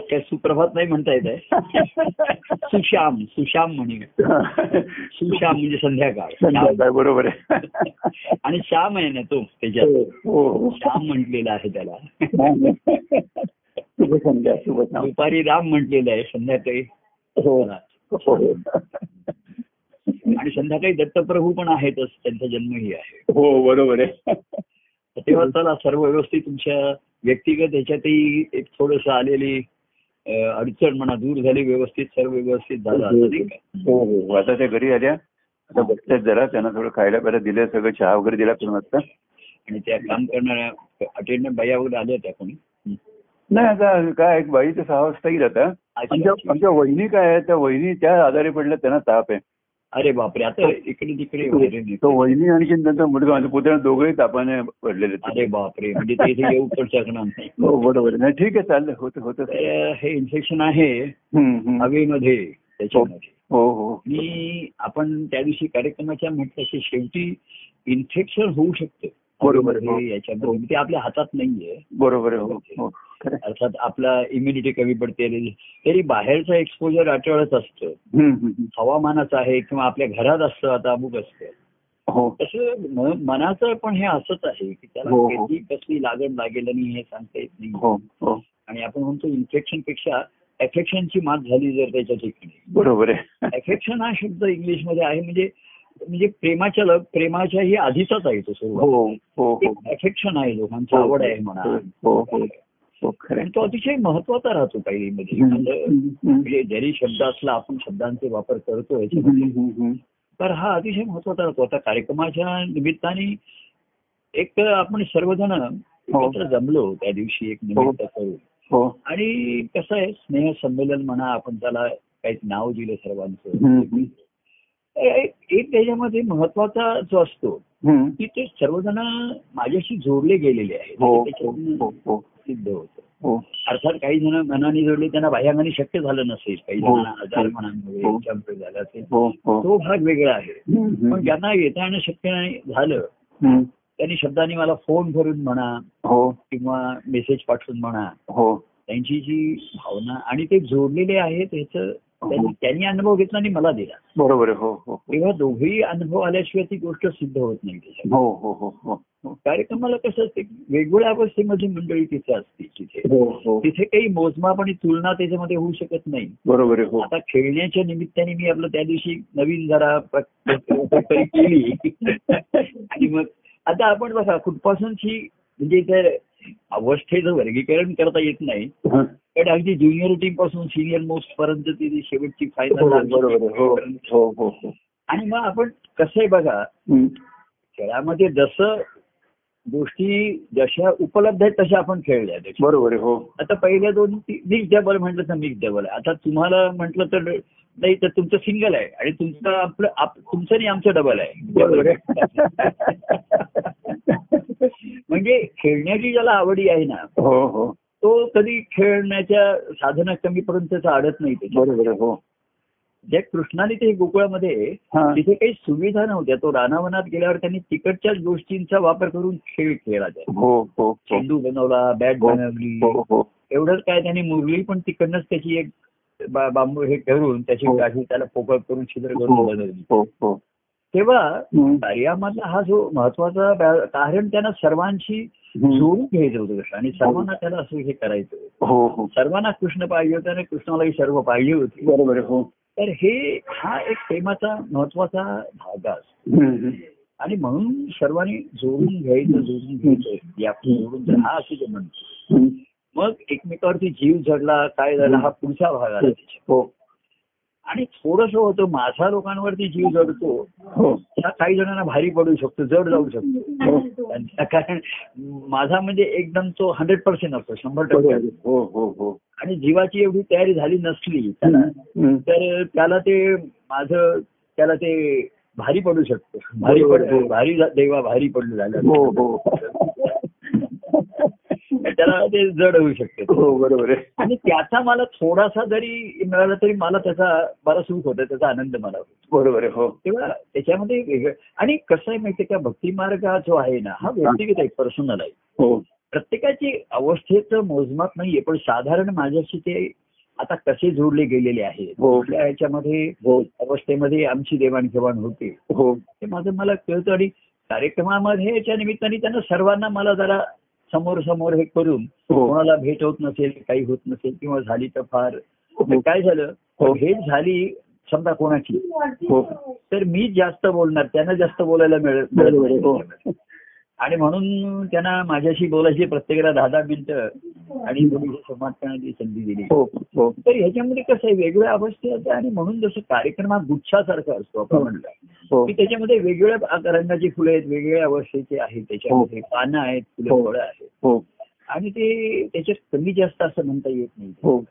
काय सुप्रभात नाही म्हणता येत आहे. सुश्याम सुश्याम म्हणे. सुश्याम म्हणजे संध्याकाळ. बरोबर आहे. आणि श्याम आहे ना तो त्याच्यात. हो श्याम म्हटलेला आहे त्याला. शुभ संध्या शुभ दुपारी राम म्हटलेलं आहे संध्याकाळी. हो. हो. आणि संध्याकाळी दत्तप्रभू पण आहेतच त्यांचा जन्मही आहे. हो बरोबर आहे. तेव्हा चला सर्व व्यवस्थित तुमच्या व्यक्तिगत ह्याच्यातही एक थोडस आलेली अडचण म्हणा दूर झाली व्यवस्थित सर्व व्यवस्थित झालं का हो हो. आता त्या घरी आल्या आता बघतात जरा त्यांना थोडं खायला प्यायला दिलं सगळं चहा वगैरे दिला पण वाजता आणि त्या काम करणाऱ्या अटेंडंट बाया वगैरे आल्या त्या कोणी? हं. नाही आता काय एक बाई तर सहा वाजता येईल आता आमच्या वहिनी काय आहे त्या वहिनी त्या आजारी पडल्या त्यांना ताप आहे. अरे बापरे आता इकडे तिकडे. तो वहिनी आणखी त्यांचा मुलगा पुतळा दोघंही तापाने पडलेले. अरे बापरे म्हणजे ते इथे येऊ पण शकणार नाही हो बरोबर. नाही ठीक आहे चाललं होतं होतं हे इन्फेक्शन आहे. हवेमध्ये त्याच्यामध्ये हो हो आणि आपण त्या दिवशी कार्यक्रमाच्या म्हटलं की शेवटी इन्फेक्शन होऊ शकतं बरोबर, हो. याच्यामध्ये ते आपल्या हातात नाहीये बरोबर आहे हो हो खरं आहे. अर्थात आपला इम्युनिटी कमी पडते तरी बाहेरचं एक्सपोजर आठवडच असतं. हवामानाचं आहे किंवा आपल्या घरात असतं आता अमुक असतं हो तसं मनाचं पण हे असंच आहे की त्याला हो, हो. कसली लागण लागेल नाही हे सांगता येत नाही हो हो आणि आपण म्हणतो इन्फेक्शनपेक्षा एफेक्शनची मात झाली जर त्याच्या ठिकाणी बरोबर आहे एफेक्शन हा शब्द इंग्लिशमध्ये आहे म्हणजे म्हणजे प्रेमाच्या लग प्रेमाच्याही आधीचाच आहे तो सुरुवात हो हो हो अफेक्शन आहे लोकांची आवड आहे म्हणा हो हो हो आहे. तो अतिशय महत्त्वाचा राहतो काही म्हणजे. म्हणजे जरी शब्द असला आपण शब्दांचे वापर करतो याच्यामध्ये. तर हा अतिशय महत्त्वाचा राहतो आता कार्यक्रमाच्या निमित्ताने एक तर आपण सर्वजण हो. एकत्र जमलो त्या दिवशी एक निमित्त करून हो आणि कसं आहे स्नेह संमेलन म्हणा आपण त्याला काही नाव दिलं सर्वांचं. एक त्याच्यामध्ये महत्त्वाचा जो असतो. की ते सर्वजण माझ्याशी जोडले गेलेले आहेत हो त्याच्यातून हो हो सिद्ध होतं अर्थात काही जण मनाने जोडले त्यांना बाह्यांगाने शक्य झालं नसेल काही. याच्यामुळे झालं असेल तो भाग वेगळा आहे पण. ज्यांना येता येणं शक्य नाही झालं. त्यांनी शब्दांनी मला फोन करून म्हणा किंवा मेसेज पाठवून म्हणा त्यांची जी भावना आणि ते जोडलेले आहेत ह्याचं. त्यांनी त्यांनी अनुभव घेतला आणि मला दिला. बरोबर आहे. हो हो तेव्हा दोघेही अनुभव आल्याशिवाय ती गोष्ट सिद्ध होत नाही हो हो हो हो हो. कार्यक्रमाला कसं असते वेगवेगळ्या अवस्थेमध्ये मंडळी तिथे असते तिथे. हो हो. तिथे काही मोजमाप आणि तुलना त्याच्यामध्ये होऊ शकत नाही. बरोबर हो. आता खेळण्याच्या निमित्ताने मी आपलं त्या दिवशी नवीन जरा केली. आणि मग आता आपण बघा कुठपासूनची म्हणजे इथे अवस्थेचं वर्गीकरण करता येत नाही हं. पण अगदी ज्युनियर टीमपासून सिनियर मोस्ट पर्यंत ती शेवटची फायनल आहे हो हो हो हो आणि मग आपण कसं आहे बघा. खेळामध्ये जसं गोष्टी जशा उपलब्ध आहेत तशा आपण खेळल्या बरोबर आहे हो. आता पहिल्या दोन मिक्स डबल म्हटलं तर मिक्स डबल आहे आता तुम्हाला म्हटलं तर नाही तर तुमचं सिंगल आहे आणि तुमचं आपलं आप- तुमचं नाही आमचं डबल आहे. बरोबर म्हणजे खेळण्याची ज्याला आवडी आहे ना हो हो. तो कधी खेळण्याच्या साधना कमीपर्यंत अडत नाही बरोबर हो. ज्या कृष्णाने ते गोकुळामध्ये. तिथे काही सुविधा नव्हत्या तो रानावनात गेल्यावर त्यांनी तिकडच्याच गोष्टींचा वापर करून खेळ खेळला त्या हो हो हो. चेंडू बनवला बॅट बनवली. एवढंच काय त्यांनी मुरली पण तिकडनंच त्याची एक बांबू हे करून त्याची. काठी त्याला पोकळ करून छिद्र करून बनवली. तेव्हा. कार्यामधला हा जो महत्त्वाचा कारण त्यांना सर्वांशी. जोडून घ्यायचं होतं कृष्ण आणि सर्वांना त्याला असं हे करायचं सर्वांना कृष्ण पाहिजे होते आणि कृष्णालाही सर्व पाहिजे होते. बरोबर तर हे हा एक प्रेमाचा महत्त्वाचा भाग असतो. आणि म्हणून सर्वांनी जोडून घ्यायचं जोडून घ्यायचं. या जोडून हा असं जे म्हणतो. मग एकमेकावरती जीव जडला काय झाला हा पुढचा भाग आला. हो. आणि थोडस होतं माझा लोकांवरती जीव जडतो हो. ह्या काही जणांना भारी पडू शकतो जड जाऊ शकतो. हो. कारण माझा म्हणजे एकदम तो हंड्रेड पर्सेंट असतो शंभर टक्के. हो हो हो आणि जीवाची एवढी तयारी झाली नसली त्याला. तर त्याला ते माझं त्याला ते भारी पडू शकतो. भारी बरोबर. पड भारी देवा भारी पडलं झालं. हो हो. त्याला ते जड होऊ शकते. हो बरोबर आहे. आणि त्याचा मला थोडासा जरी मिळाला तरी मला त्याचा बरा सुख होतं त्याचा आनंद मला होतो. बरोबर आहे हो. तेव्हा त्याच्यामध्ये वेगळं आणि कसं आहे माहितीये का भक्ती मार्ग हा जो आहे ना हा व्यक्तिगत आहे पर्सनल आहे. हो. प्रत्येकाची अवस्थेचं मोजमाप नाहीये पण साधारण माझ्याशी ते आता कसे जोडले गेलेले आहेत. हो. कुठल्या याच्यामध्ये हो. अवस्थेमध्ये आमची देवाणघेवाण होते. हो. ते माझं मला कळतं आणि कार्यक्रमामध्ये याच्या निमित्ताने त्यांना सर्वांना मला जरा समोर समोर हे करून हो. कोणाला भेट होत नसेल काही होत नसेल किंवा झाली तर फार हो. काय झालं? हो. भेट झाली समजा कोणाची हो. तर मी जास्त बोलणार त्यांना जास्त बोलायला मिळत हो. आणि म्हणून त्यांना माझ्याशी बोलायची प्रत्येकाला दहा दहा मिनिटं आणि थोडीशी संवाद करण्याची संधी दिली. हो हो. तर ह्याच्यामध्ये कसं आहे वेगवेगळ्या अवस्था आहेत आणि म्हणून जसं कार्यक्रम हा गुच्छासारखा असतो आपण म्हणलं. हो. की त्याच्यामध्ये वेगवेगळ्या रंगाची फुलं आहेत वेगवेगळ्या अवस्थेचे आहेत. त्याच्यामध्ये पानं आहेत फुलं हो. फळं आहेत. हो. आणि ते त्याच्यात कमी जास्त असं म्हणता येत नाही. हो.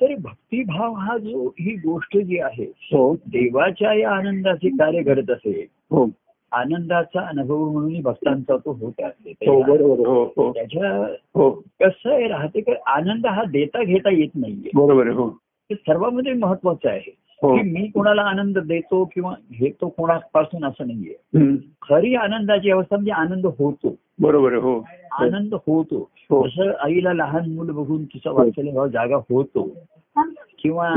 तर भक्तिभाव हा जो ही गोष्ट जी आहे हो. देवाच्या या आनंदाचे कार्य घडत असेल हो. आनंदाचा अनुभव म्हणून भक्तांचा तो होत असते. हो बरोबर हो हो. त्याच्या कसं आहे राहते की आनंद हा देता घेता येत नाहीये. बरोबर हो. सर्वांमध्ये महत्वाचं आहे. की मी कोणाला आनंद देतो किंवा घेतो कोणापासून असं नाहीये. खरी आनंदाची अवस्था म्हणजे आनंद होतो. बरोबर हो. आनंद होतो. जसं आईला लहान मुलं बघून तिचा वाचलेला भाव जागा होतो किंवा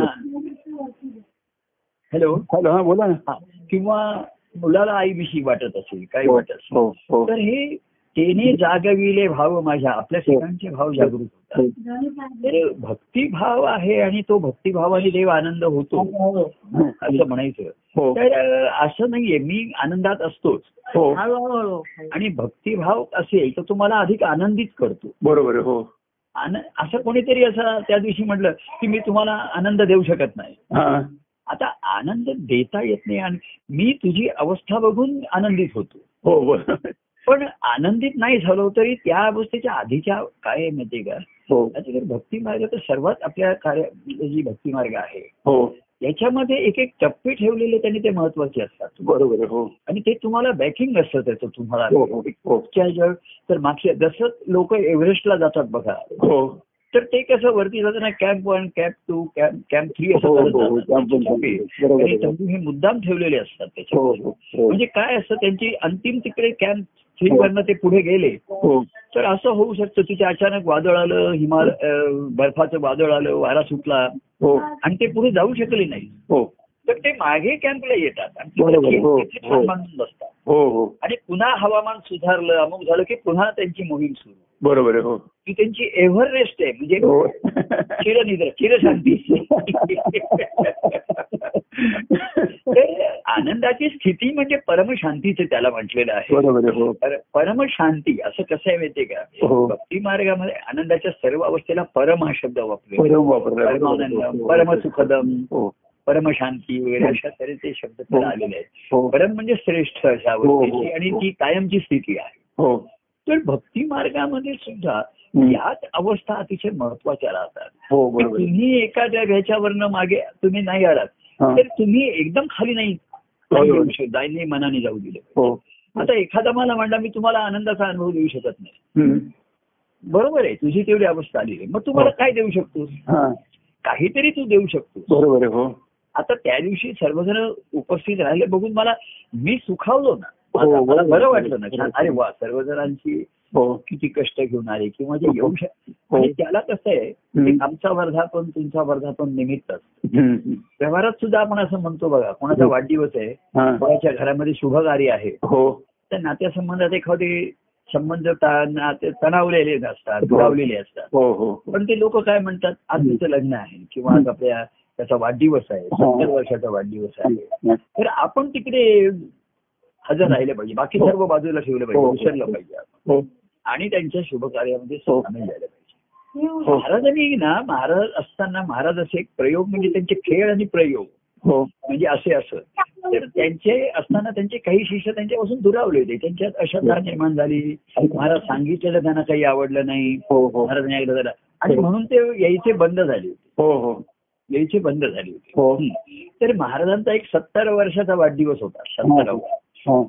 हॅलो. हॅलो. हा बोला ना. किंवा मुलाला आईविषयी वाटत असेल काय हो वाटत असेल. हो हो. तर हे तेने जागविले भाव माझ्या आपल्या सगळ्यांचे भाव जागृत हो. होतात तर भक्तिभाव आहे आणि तो भक्तिभावाने देव आनंद होतो. असं म्हणायचं. हो. तर असं नाहीये मी आनंदात असतोच. हो. आणि भक्तिभाव असेल तर तुम्हाला अधिक आनंदित करतो. बरोबर हो. असं कोणीतरी असं त्या दिवशी म्हटलं की मी तुम्हाला आनंद देऊ शकत नाही. हा. आता आनंद देता येत नाही आणि मी तुझी अवस्था बघून आनंदित होतो. हो बरोबर पण आनंदित नाही झालो तरी त्या अवस्थेच्या आधीच्या काय माहितीये का? हो. भक्ती मार्ग तर सर्वात आपल्या कार्य जी भक्ती मार्ग आहे हो. याच्यामध्ये एक एक टप्पे ठेवलेले त्यांनी ते महत्त्वाचे असतात. बरोबर हो. आणि ते तुम्हाला बॅकिंग असतं त्याचं तुम्हाला. हो हो हो. मागच्या तर मागच्या जसं लोक एव्हरेस्टला जातात बघा. हो. तर ते कसं वरती जाताना camp one camp two camp camp three असं हो, करत हो, हो, हे मुद्दाम ठेवलेले असतात त्याच्यामध्ये. म्हणजे काय असतं त्यांची अंतिम तिकडे कॅम्प थ्री वरनं ते पुढे गेले. तर असं होऊ शकतं. तिथे अचानक वादळ आलं हिमाल बर्फाचं वादळ आलं वारा सुटला. हो. आणि ते पुढे जाऊ शकले नाही. हो. तर ते मागे कॅम्पला येतात. आणि पुन्हा हवामान सुधारलं अमुक झालं की पुन्हा त्यांची मोहीम सुरू. बरोबर आहे हो. ती त्यांची एव्हर रेस्ट आहे म्हणजे हो. चिरनिद्रा चिरशांती. आनंदाची स्थिती म्हणजे परमशांतीचं त्याला म्हटलेलं आहे. हो. पर- परमशांती असं कसं आहे माहितीये का? हो. भक्ती मार्गामध्ये आनंदाच्या सर्व अवस्थेला परम हा शब्द. परमानंद परमसुखदम परमशांती वगैरे अशा तऱ्हेचे शब्द त्याला आलेले आहेत. परम म्हणजे श्रेष्ठ अशा. अवस्थेची आणि ती कायमची स्थिती आहे. हो. तर भक्ती मार्गामध्ये सुद्धा. याच अवस्था अतिशय महत्त्वाच्या राहतात. हो. तुम्ही एखाद्या ह्याच्यावरनं मागे तुम्ही नाही आलात हा. तर तुम्ही एकदम खाली नाही. शकत नाही मनाने जाऊ दिलं हो. आता एखादा मला म्हणला मी तुम्हाला आनंदाचा अनुभव देऊ शकत नाही. बरोबर आहे तुझी तेवढी अवस्था आली आहे. मग तुम्हाला हो. काय देऊ शकतोस? हा. काहीतरी तू देऊ शकतोस. बरोबर आहे हो. आता त्या दिवशी सर्वजण उपस्थित राहिले. बघून मला मी सुखावलो ना. हो, मला बरोबर. बरं वाटलं ना अरे वा सर्वजणांची हो किती कष्ट घेऊन आले किंवा जे येऊ शकत हो. आणि त्याला कसं आहे आमचा वर्धापन तुमचा वर्धापन निमित्त. व्यवहारात सुद्धा आपण असं म्हणतो बघा कोणाचा हो. वाढदिवस आहे हा. कोणाच्या घरामध्ये शुभकार्य आहे हो तर नात्यासंबंधात एखादे संबंध तणावलेले असतात दुरावलेले असतात हो हो पण ते लोक काय म्हणतात आज तुझं लग्न आहे किंवा आज आपल्या त्याचा वाढदिवस आहे हो. सत्तर वर्षाचा वाढदिवस आहे हा. तर आपण तिकडे हजर राहिले पाहिजे. बाकी हो. सर्व बाजूला ठेवलं पाहिजे. हो. विसरलं पाहिजे आपण. हो. आणि त्यांच्या शुभकार्यामध्ये हो. सामील झालं पाहिजे. हो. महाराजांनी ना महाराज असताना महाराज असे एक प्रयोग म्हणजे त्यांचे खेळ आणि प्रयोग हो. म्हणजे असे असं. तर त्यांचे असताना त्यांचे काही शिष्य त्यांच्यापासून दुरावले होते. त्यांच्यात अश्रद्धा निर्माण झाली. महाराज सांगितलेलं त्यांना काही आवडलं नाही. हो हो. महाराजांनी ऐकलं झालं आणि हो. म्हणून ते यायचे बंद झाले होते. हो हो. यायचे बंद झाले होते. हो. हं. तर महाराजांचा एक सत्तर वर्षाचा वाढदिवस होता. सत्तरावा. हा.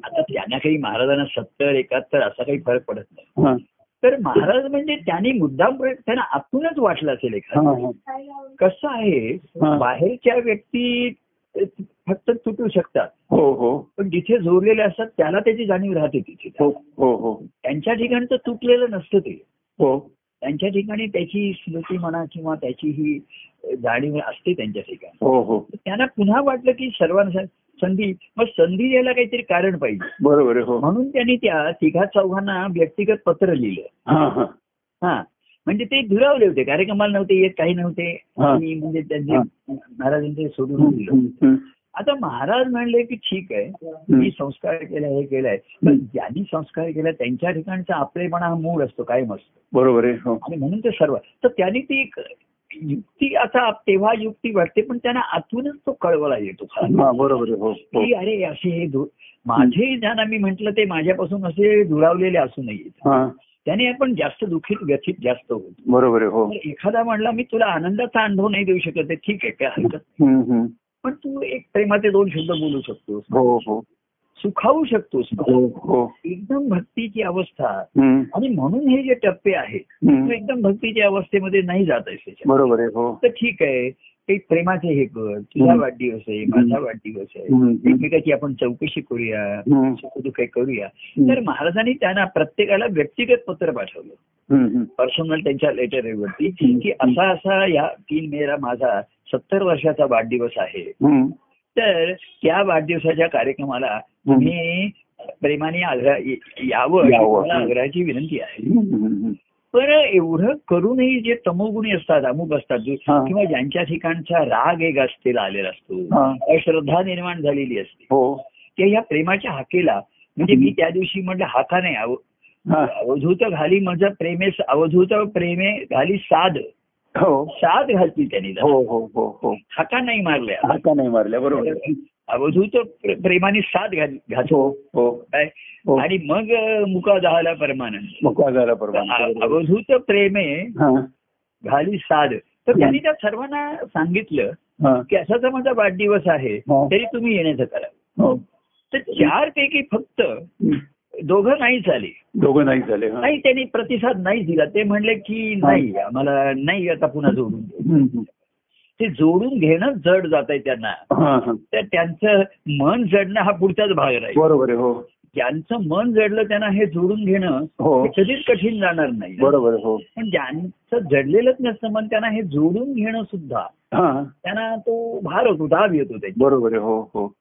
आता त्यांना काही महाराजांना सत्तर एकाहत्तर असा काही फरक पडत नाही. तर महाराज म्हणजे त्यांनी मुद्दाम त्यांना आतूनच वाटलं असेल एखादं. कसं आहे. बाहेरच्या व्यक्ती फक्त तुटू शकतात. हो हो. पण जिथे जोडलेले असतात त्याला त्याची जाणीव राहते तिथे. हो हो हो. त्यांच्या ठिकाणचं तुटलेलं नसतं ते. हो. त्यांच्या ठिकाणी त्याची स्मृती म्हणा किंवा त्याची ही जाणीव असते त्यांच्या ठिकाणी. हो हो. त्यांना पुन्हा वाटलं की सर्वांना संधी मग संधी द्यायला काहीतरी कारण पाहिजे. बरोबर हो. म्हणून त्यांनी त्या तिघा चौघांना व्यक्तिगत पत्र लिहिलं. हा म्हणजे ते दुरावले होते कार्यक्रमाला नव्हते येत काही नव्हते. आणि म्हणजे त्यांचे. महाराजांचे सोडून दिलं. आता महाराज म्हणले की ठीक आहे मी संस्कार केलाय हे केलाय. पण ज्यांनी संस्कार केला त्यांच्या ठिकाणचा आपलेपणा हा मूळ असतो कायम असतो. बरोबर आहे हो. आणि म्हणून ते सर्व. तर त्यांनी ती युक्ती आता तेव्हा युक्ती वाटते पण त्यांना आतूनच तो कळवला येतो खरा. बरोबर हो हो. की अरे असे हे दु- माझे ज्ञान मी म्हंटल ते माझ्यापासून असे दुरावलेले असू नयेत हा. त्याने आपण जास्त दुःखित व्यथित जास्त होतो. बरोबर हो. एखादा म्हणला मी तुला आनंदाचा अनुभव नाही देऊ शकत ठीक आहे काय हरकत. पण तू एक प्रेमाचे दोन शब्द बोलू शकतोस. हो हो. सुखावू शकतोस हो हो एकदम भक्तीची अवस्था आणि म्हणून हे जे टप्पे आहेत. तू एकदम भक्तीच्या अवस्थेमध्ये नाही जात आहेस त्याच्यात बरोबर आहे हो तर ठीक आहे काही प्रेमाचे हे कर तुझा. वाढदिवस आहे माझा वाढदिवस आहे. एकमेकाची आपण चौकशी करूया सुखदुःख करूया. तर महाराजांनी त्यांना प्रत्येकाला व्यक्तिगत पत्र पाठवलं. पर्सनल त्यांच्या लेटरवरती हम्म. की असा असा या तीन मेला माझा सत्तर वर्षाचा वाढदिवस आहे. तर त्या वाढदिवसाच्या कार्यक्रमाला तुम्ही प्रेमाने आग्रह यावं. मला आग्रहाची विनंती आहे. पण एवढं करूनही जे तमोगुणी असतात अमुक असतात. किंवा ज्यांच्या ठिकाणचा राग एक असतेला आलेला असतो. अश्रद्धा निर्माण झालेली असते हो ते या प्रेमाच्या हाकेला म्हणजे मी त्या दिवशी म्हटलं हाका नाही अव-. अवधूत घाली माझं प्रेमे अवधूत प्रेमे घाली साध हो. साध घालती त्यांनी. हो हो हो हो. हाका नाही मारल्या. हाका नाही मारल्या बरोबर. अवधूत प्रे- प्रेमाने साथ घाल घातली हो. आणि मग मुका दहाला परमानंद. मोकळा झाला परवाना अ- अवधूत प्रेमे हा. घाली साध. तर त्यांनी त्या सर्वांना सांगितलं की असाचा माझा वाढदिवस आहे. तरी तुम्ही येण्याचं करा. हो. तर चार पैकी फक्त दोघं नाही झाले. दोघं नाही झाले. नाही त्यांनी प्रतिसाद नाही दिला. ते म्हणले की नाही आम्हाला नाही आता पुन्हा जोडून. ते जोडून घेणं जड जात आहे त्यांना. तर त्यांचं मन जडणं हा पुढचाच भाग राहील. बरोबर आहे हो. ज्यांचं मन जडलं त्यांना हे जोडून घेणं हो. कधीच कठीण जाणार नाही. बरोबर हो. पण ज्यांचं जडलेलंच नसतं मन त्यांना हे जोडून घेणं सुद्धा हा. त्यांना तो भार होतो दाब येतो बरोबर हो हो.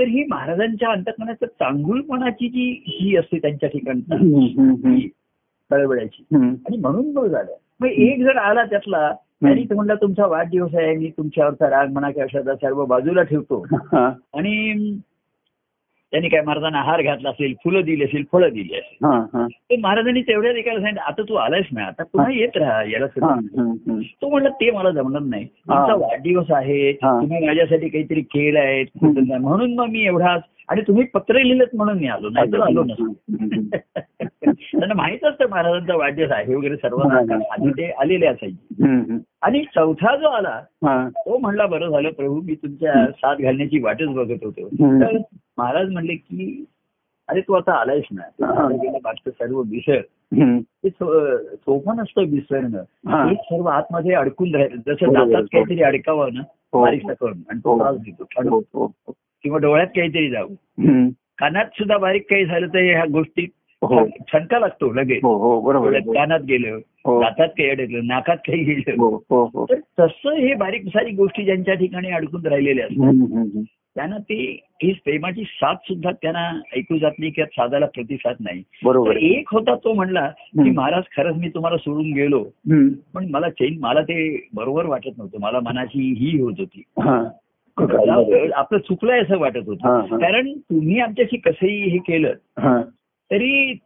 तर ही महाराजांच्या अंतकरणाचं चांगुलपणाची जी ही असते त्यांच्या ठिकाणची. कळवळ्याची. आणि म्हणून तो झाला. मग एक जर आला त्यातला त्यांनी तो म्हणला तुमचा वाढदिवस आहे मी तुमच्यावरचा राग म्हणा की अशा सर्व बाजूला ठेवतो. आणि त्यांनी काय महाराजांना हार घातला असेल फुलं दिली असेल फळं दिली असेल हा, हा. ते महाराजांनी तेवढ्याच एकाला सांगितलं आता तू आलायस ना आता पुन्हा येत राहा याला. तो म्हणला ते मला जमणार नाही तुमचा वाढदिवस आहे. तुम्ही माझ्यासाठी काहीतरी केलंय हम्म. म्हणून मग मी एवढाच आणि तुम्ही पत्र लिहिलं म्हणून मी आलो नाही तर आलो नसतो त्यांना माहीत असतं महाराजांचा वाढदिवस आहे वगैरे सर्वांना. आधी ते आलेले असायचे. आणि चौथा जो आला. तो म्हणला बरं झालं प्रभू मी तुमच्या साथ घालण्याची वाटच बघत होतो. तर महाराज म्हणले की अरे तू आता आलायस ना हा. मागचं सर्व विसर. ते सोपं नसतं विसरणं हा. हे सर्व आतमध्ये अडकून राहिलं जसं बरोबर. दातात काहीतरी अडकावं ना हो. बारीक करून आणि तो हो. त्रास देतो हो, हो, हो. किंवा डोळ्यात काहीतरी जाऊ. कानात सुद्धा बारीक काही झालं तर ह्या गोष्टी हो. छणका लागतो लगेच हो हो. कानात गेलं हो. दातात काही अडकलं नाकात काही गेलं हो हो हो तर तसं हे बारीक सारीक गोष्टी ज्यांच्या ठिकाणी अडकून राहिलेल्या असतात. त्यांना ते ही प्रेमाची साथ सुद्धा त्यांना ऐकू जात नाही किंवा साधायला प्रतिसाद नाही बरोबर. एक होता तो म्हणला की. महाराज खरंच मी तुम्हाला सोडून गेलो. पण मला चैन मला ते बरोबर वाटत नव्हतं मला मनाची ही होत होती आपलं चुकलंय असं वाटत होतं. कारण तुम्ही आमच्याशी कसंही हे केलं. तरी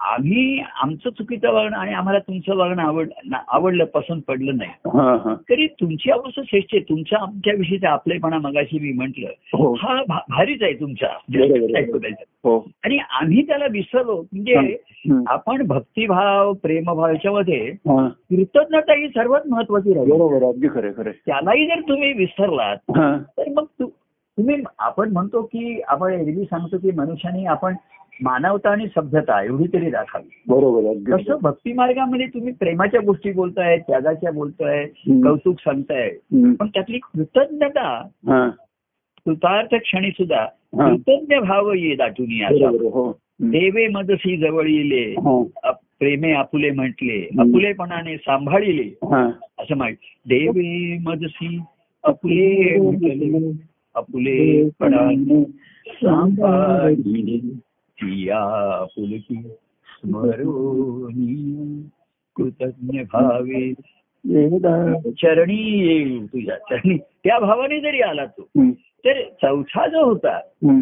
आम्ही आमचं चुकीचं वागणं आणि आम्हाला तुमचं वागणं आवड आवडलं पसंत पडलं नाही. तरी तुमची अवस्था श्रेष्ठ आहे. तुमच्या आमच्याविषयीचा आपलेपणा मगाशी मी म्हंटल. हो. हा भारीच आहे तुमचा. हो. आणि आम्ही त्याला विसरलो. म्हणजे. आपण भक्तिभाव प्रेमभाव याच्यामध्ये. कृतज्ञता ही सर्वात महत्वाची राहील. त्यालाही जर तुम्ही विसरलात हा. तर मग तुम्ही आपण म्हणतो की आपण एरवी सांगतो की मनुष्याने आपण मानवता आणि सभ्यता एवढी तरी राखावी बरोबर तसं भक्ती मार्गामध्ये तुम्ही प्रेमाच्या गोष्टी बोलताय त्यागाच्या बोलताय. कौतुक सांगताय. पण त्यातली कृतज्ञता हा. कृतार्थ क्षणी सुद्धा. कृतज्ञ भाव ये दाटून बरोबर हो. देवे मदसी जवळ येले हो. प्रेमे आपुले म्हटले. आपुलेपणाने सांभाळिले. असं माहीत देवे मदसी आपुले म्हटले आपुलेपणाने सांभाळिले सिया पुलकी स्मरोनी कृतज्ञ भावे चरणी तुझ्या चरणी त्या भावाने जरी आला तो. तर चौथा जो होता हं.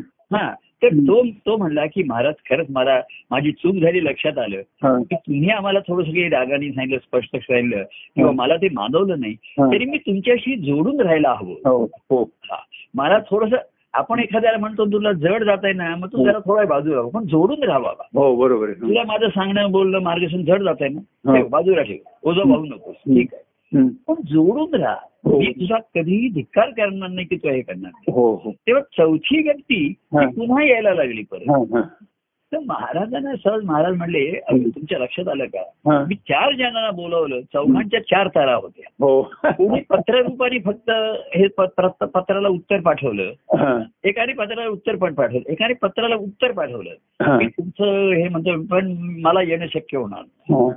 तर तो तो म्हणला की महाराज खरंच मला माझी चूक झाली लक्षात आलं. की तुम्ही आम्हाला थोडस काही रागाने सांगितलं स्पष्ट सांगितलं किंवा मला ते मानवलं नाही. तरी मी तुमच्याशी जोडून राहायला हवं हो हो हा. मला थोडस आपण एखाद्याला म्हणतो तुला जड जात आहे ना मग तू जरा थोडा बाजूला राहा पण जोडून राहावा हो बरोबर तुला माझं सांगणं बोलणं मार्गदर्शन जड जात आहे ना हा. बाजूला ठेव ओझं वाहू नकोस ठीक आहे हं. पण जोडून राहा हो. मी तुझा कधीही धिक्कार करणार नाही की तू हे करणार नाही. हो हो तेव्हा चौथी व्यक्ती हा. पुन्हा यायला लागली परत हा, हा. तर महाराजांना सहज महाराज म्हणले तुमच्या लक्षात आलं का. मी चार जणांना बोलवलं चौघांच्या चार तारा होत्या हो कोणी पत्ररूपाने फक्त हे पत्र पत्राला उत्तर पाठवलं. एकाने पत्राला उत्तर पण पाठवलं एकाने पत्राला उत्तर पाठवलं. की तुमचं हे म्हणतो पण मला येणं शक्य होणार. हा.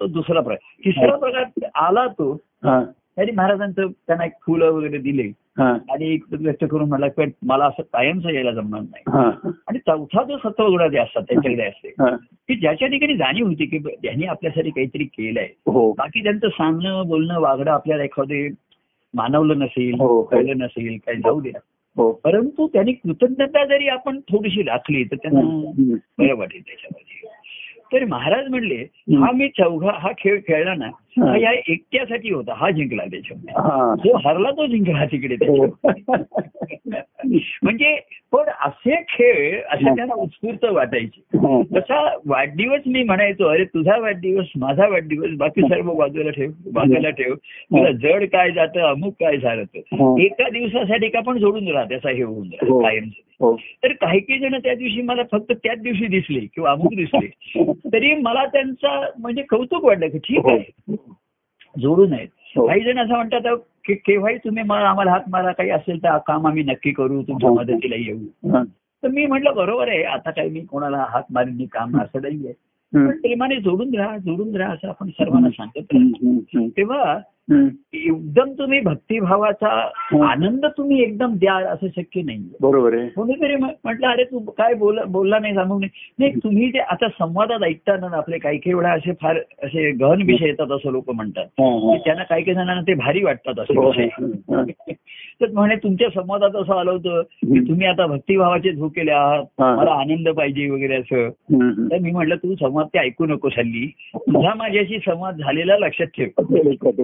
तो दुसरा प्रकार तिसरा प्रकार आला तो हा. तरी महाराजांचं त्यांना एक फुलं वगैरे दिले. आणि एक व्यक्त करून म्हणला पण मला असं कायमचं यायला जमणार नाही. हा. आणि चौथा जो सत्वगुणाचे असतात त्यांच्याकडे असते. की ज्याच्या ठिकाणी जाणीव होती की त्यांनी आपल्यासाठी काहीतरी केलंय. हो. बाकी त्यांचं सांगणं बोलणं वागणं आपल्याला एखादे मानवलं नसेल हो. कळलं नसेल काही जाऊ द्या हो. परंतु त्यांनी कृतज्ञता जरी आपण थोडीशी राखली तर त्यांना. बरं वाटेल त्याच्यामध्ये. तर महाराज म्हणले हा मी चौघा हा खेळ खेळला ना हा. या एकट्यासाठी होता हा जिंकला त्याच्यामध्ये. हा. जो हरला तो जिंकला तिकडे हो. म्हणजे पण असे खेळ असे त्यांना उत्स्फूर्त वाटायचे. हा. तसा वाढदिवस मी म्हणायचो अरे तुझा वाढदिवस माझा वाढदिवस बाकी सर्व बाजूला ठेव बाजूला ठेव. तुला जड काय जातं अमुक काय झालं हो. एका दिवसासाठी का पण जोडून राहा त्याचा हे होऊन हो. राहा कायम हो. तर काही काही जण त्या दिवशी मला फक्त त्याच दिवशी दिसले किंवा अमुक दिसले. तरी मला त्यांचा म्हणजे कौतुक वाटलं की ठीक आहे. जोडून आहेत हो. काही जण असं म्हणतात "अहो, के- केव्हाही तुम्ही आम्हाला हात मारा काही असेल तर काम आम्ही नक्की करू तुमच्या हो. मदतीला येऊ. तर मी म्हटलं बरोबर आहे आता काही मी कोणाला हात मारीन मी काम असं नाहीये हं. पण प्रेमाने जोडून राहा जोडून राहा असं आपण सर्वांना सांगत. तेव्हा. एकदम तुम्ही भक्तिभावाचा आनंद तुम्ही एकदम द्या असं शक्य नाहीये बरोबर आहे. कोणीतरी म्ह- म्हटलं अरे तू काय बोल बोलला नाही सांगू नाही. नाही तुम्ही ते आता संवादात ऐकताना आपले काही काही वेळा असे फार असे गहन विषय येतात असं लोक म्हणतात. हा, हा. त्यांना काही काही जणांना ते भारी वाटतात असे हो, विषय. हा. तर म्हणे तुमच्या संवादात असं आलं होतं की तुम्ही आता भक्तिभावाचे झोकेले आहात. हा. मला आनंद पाहिजे वगैरे असं. हं, हं. तर मी म्हटलं तू संवाद ते ऐकू नको हल्ली तुझा माझ्याशी संवाद झालेला लक्षात ठेव.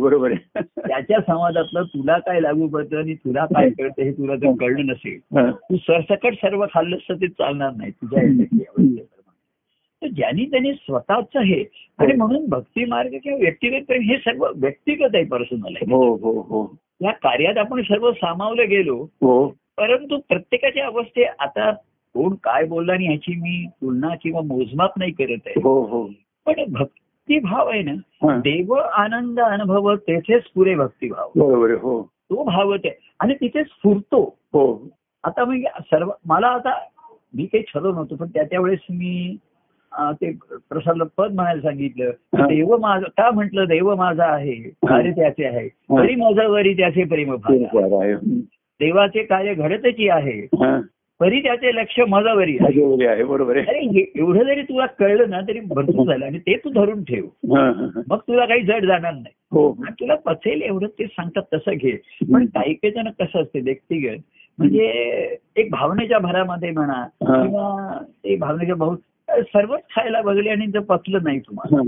बरोबर आहे त्याच्या संवादातलं तुला काय लागू पडतं आणि तुला काय कळतं हे तुला जर कळलं नसेल हा. तू सरसकट सर्व खाल्लंस तर ते चालणार नाही तुझ्या. तर ज्यांनी त्यांनी स्वतःच हे आणि म्हणून भक्ती मार्ग किंवा व्यक्तिगत प्रेम हे सर्व व्यक्तिगत आहे पर्सनल आहे. हो हो हो. या कार्यात आपण सर्व सामावलं गेलो हो. परंतु प्रत्येकाच्या अवस्थे आता कोण काय बोलला आणि ह्याची मी तुलना किंवा मोजमाप नाही करत आहे. हो हो. पण भक्तिभाव आहे ना. देव आनंद अनुभव तेथेच पुरे भक्तिभाव. बरोबर हो. तो भावत. आहे आणि तिथे स्फुरतो हो. आता म्हणजे सर्व मला आता मी काही ठरवलं नव्हतं पण त्या त्यावेळेस मी ते प्रसादला पद म्हणायला सांगितलं. देव माझं का म्हटलं देव माझा आहे कार्य त्याचे आहे. तरी माझं वरी त्याचे प्रेम भाव. देवाचे कार्य घडतची आहे. तरी त्याचे लक्ष माझावरी आहे. बरोबर आहे. एवढं जरी तुला कळलं ना तरी भरपूर झालं. आणि ते तू धरून ठेव. मग तुला काही जड जाणार नाही. हो. आणि तुला पचेल एवढं ते सांगतात तसं घे. पण काही काही जण कसं असते व्यक्तिगत. म्हणजे एक भावनेच्या भरामध्ये म्हणा. किंवा ते भावनेच्या भाऊ सर्वच खायला बघले आणि जर पचलं नाही तुम्हाला.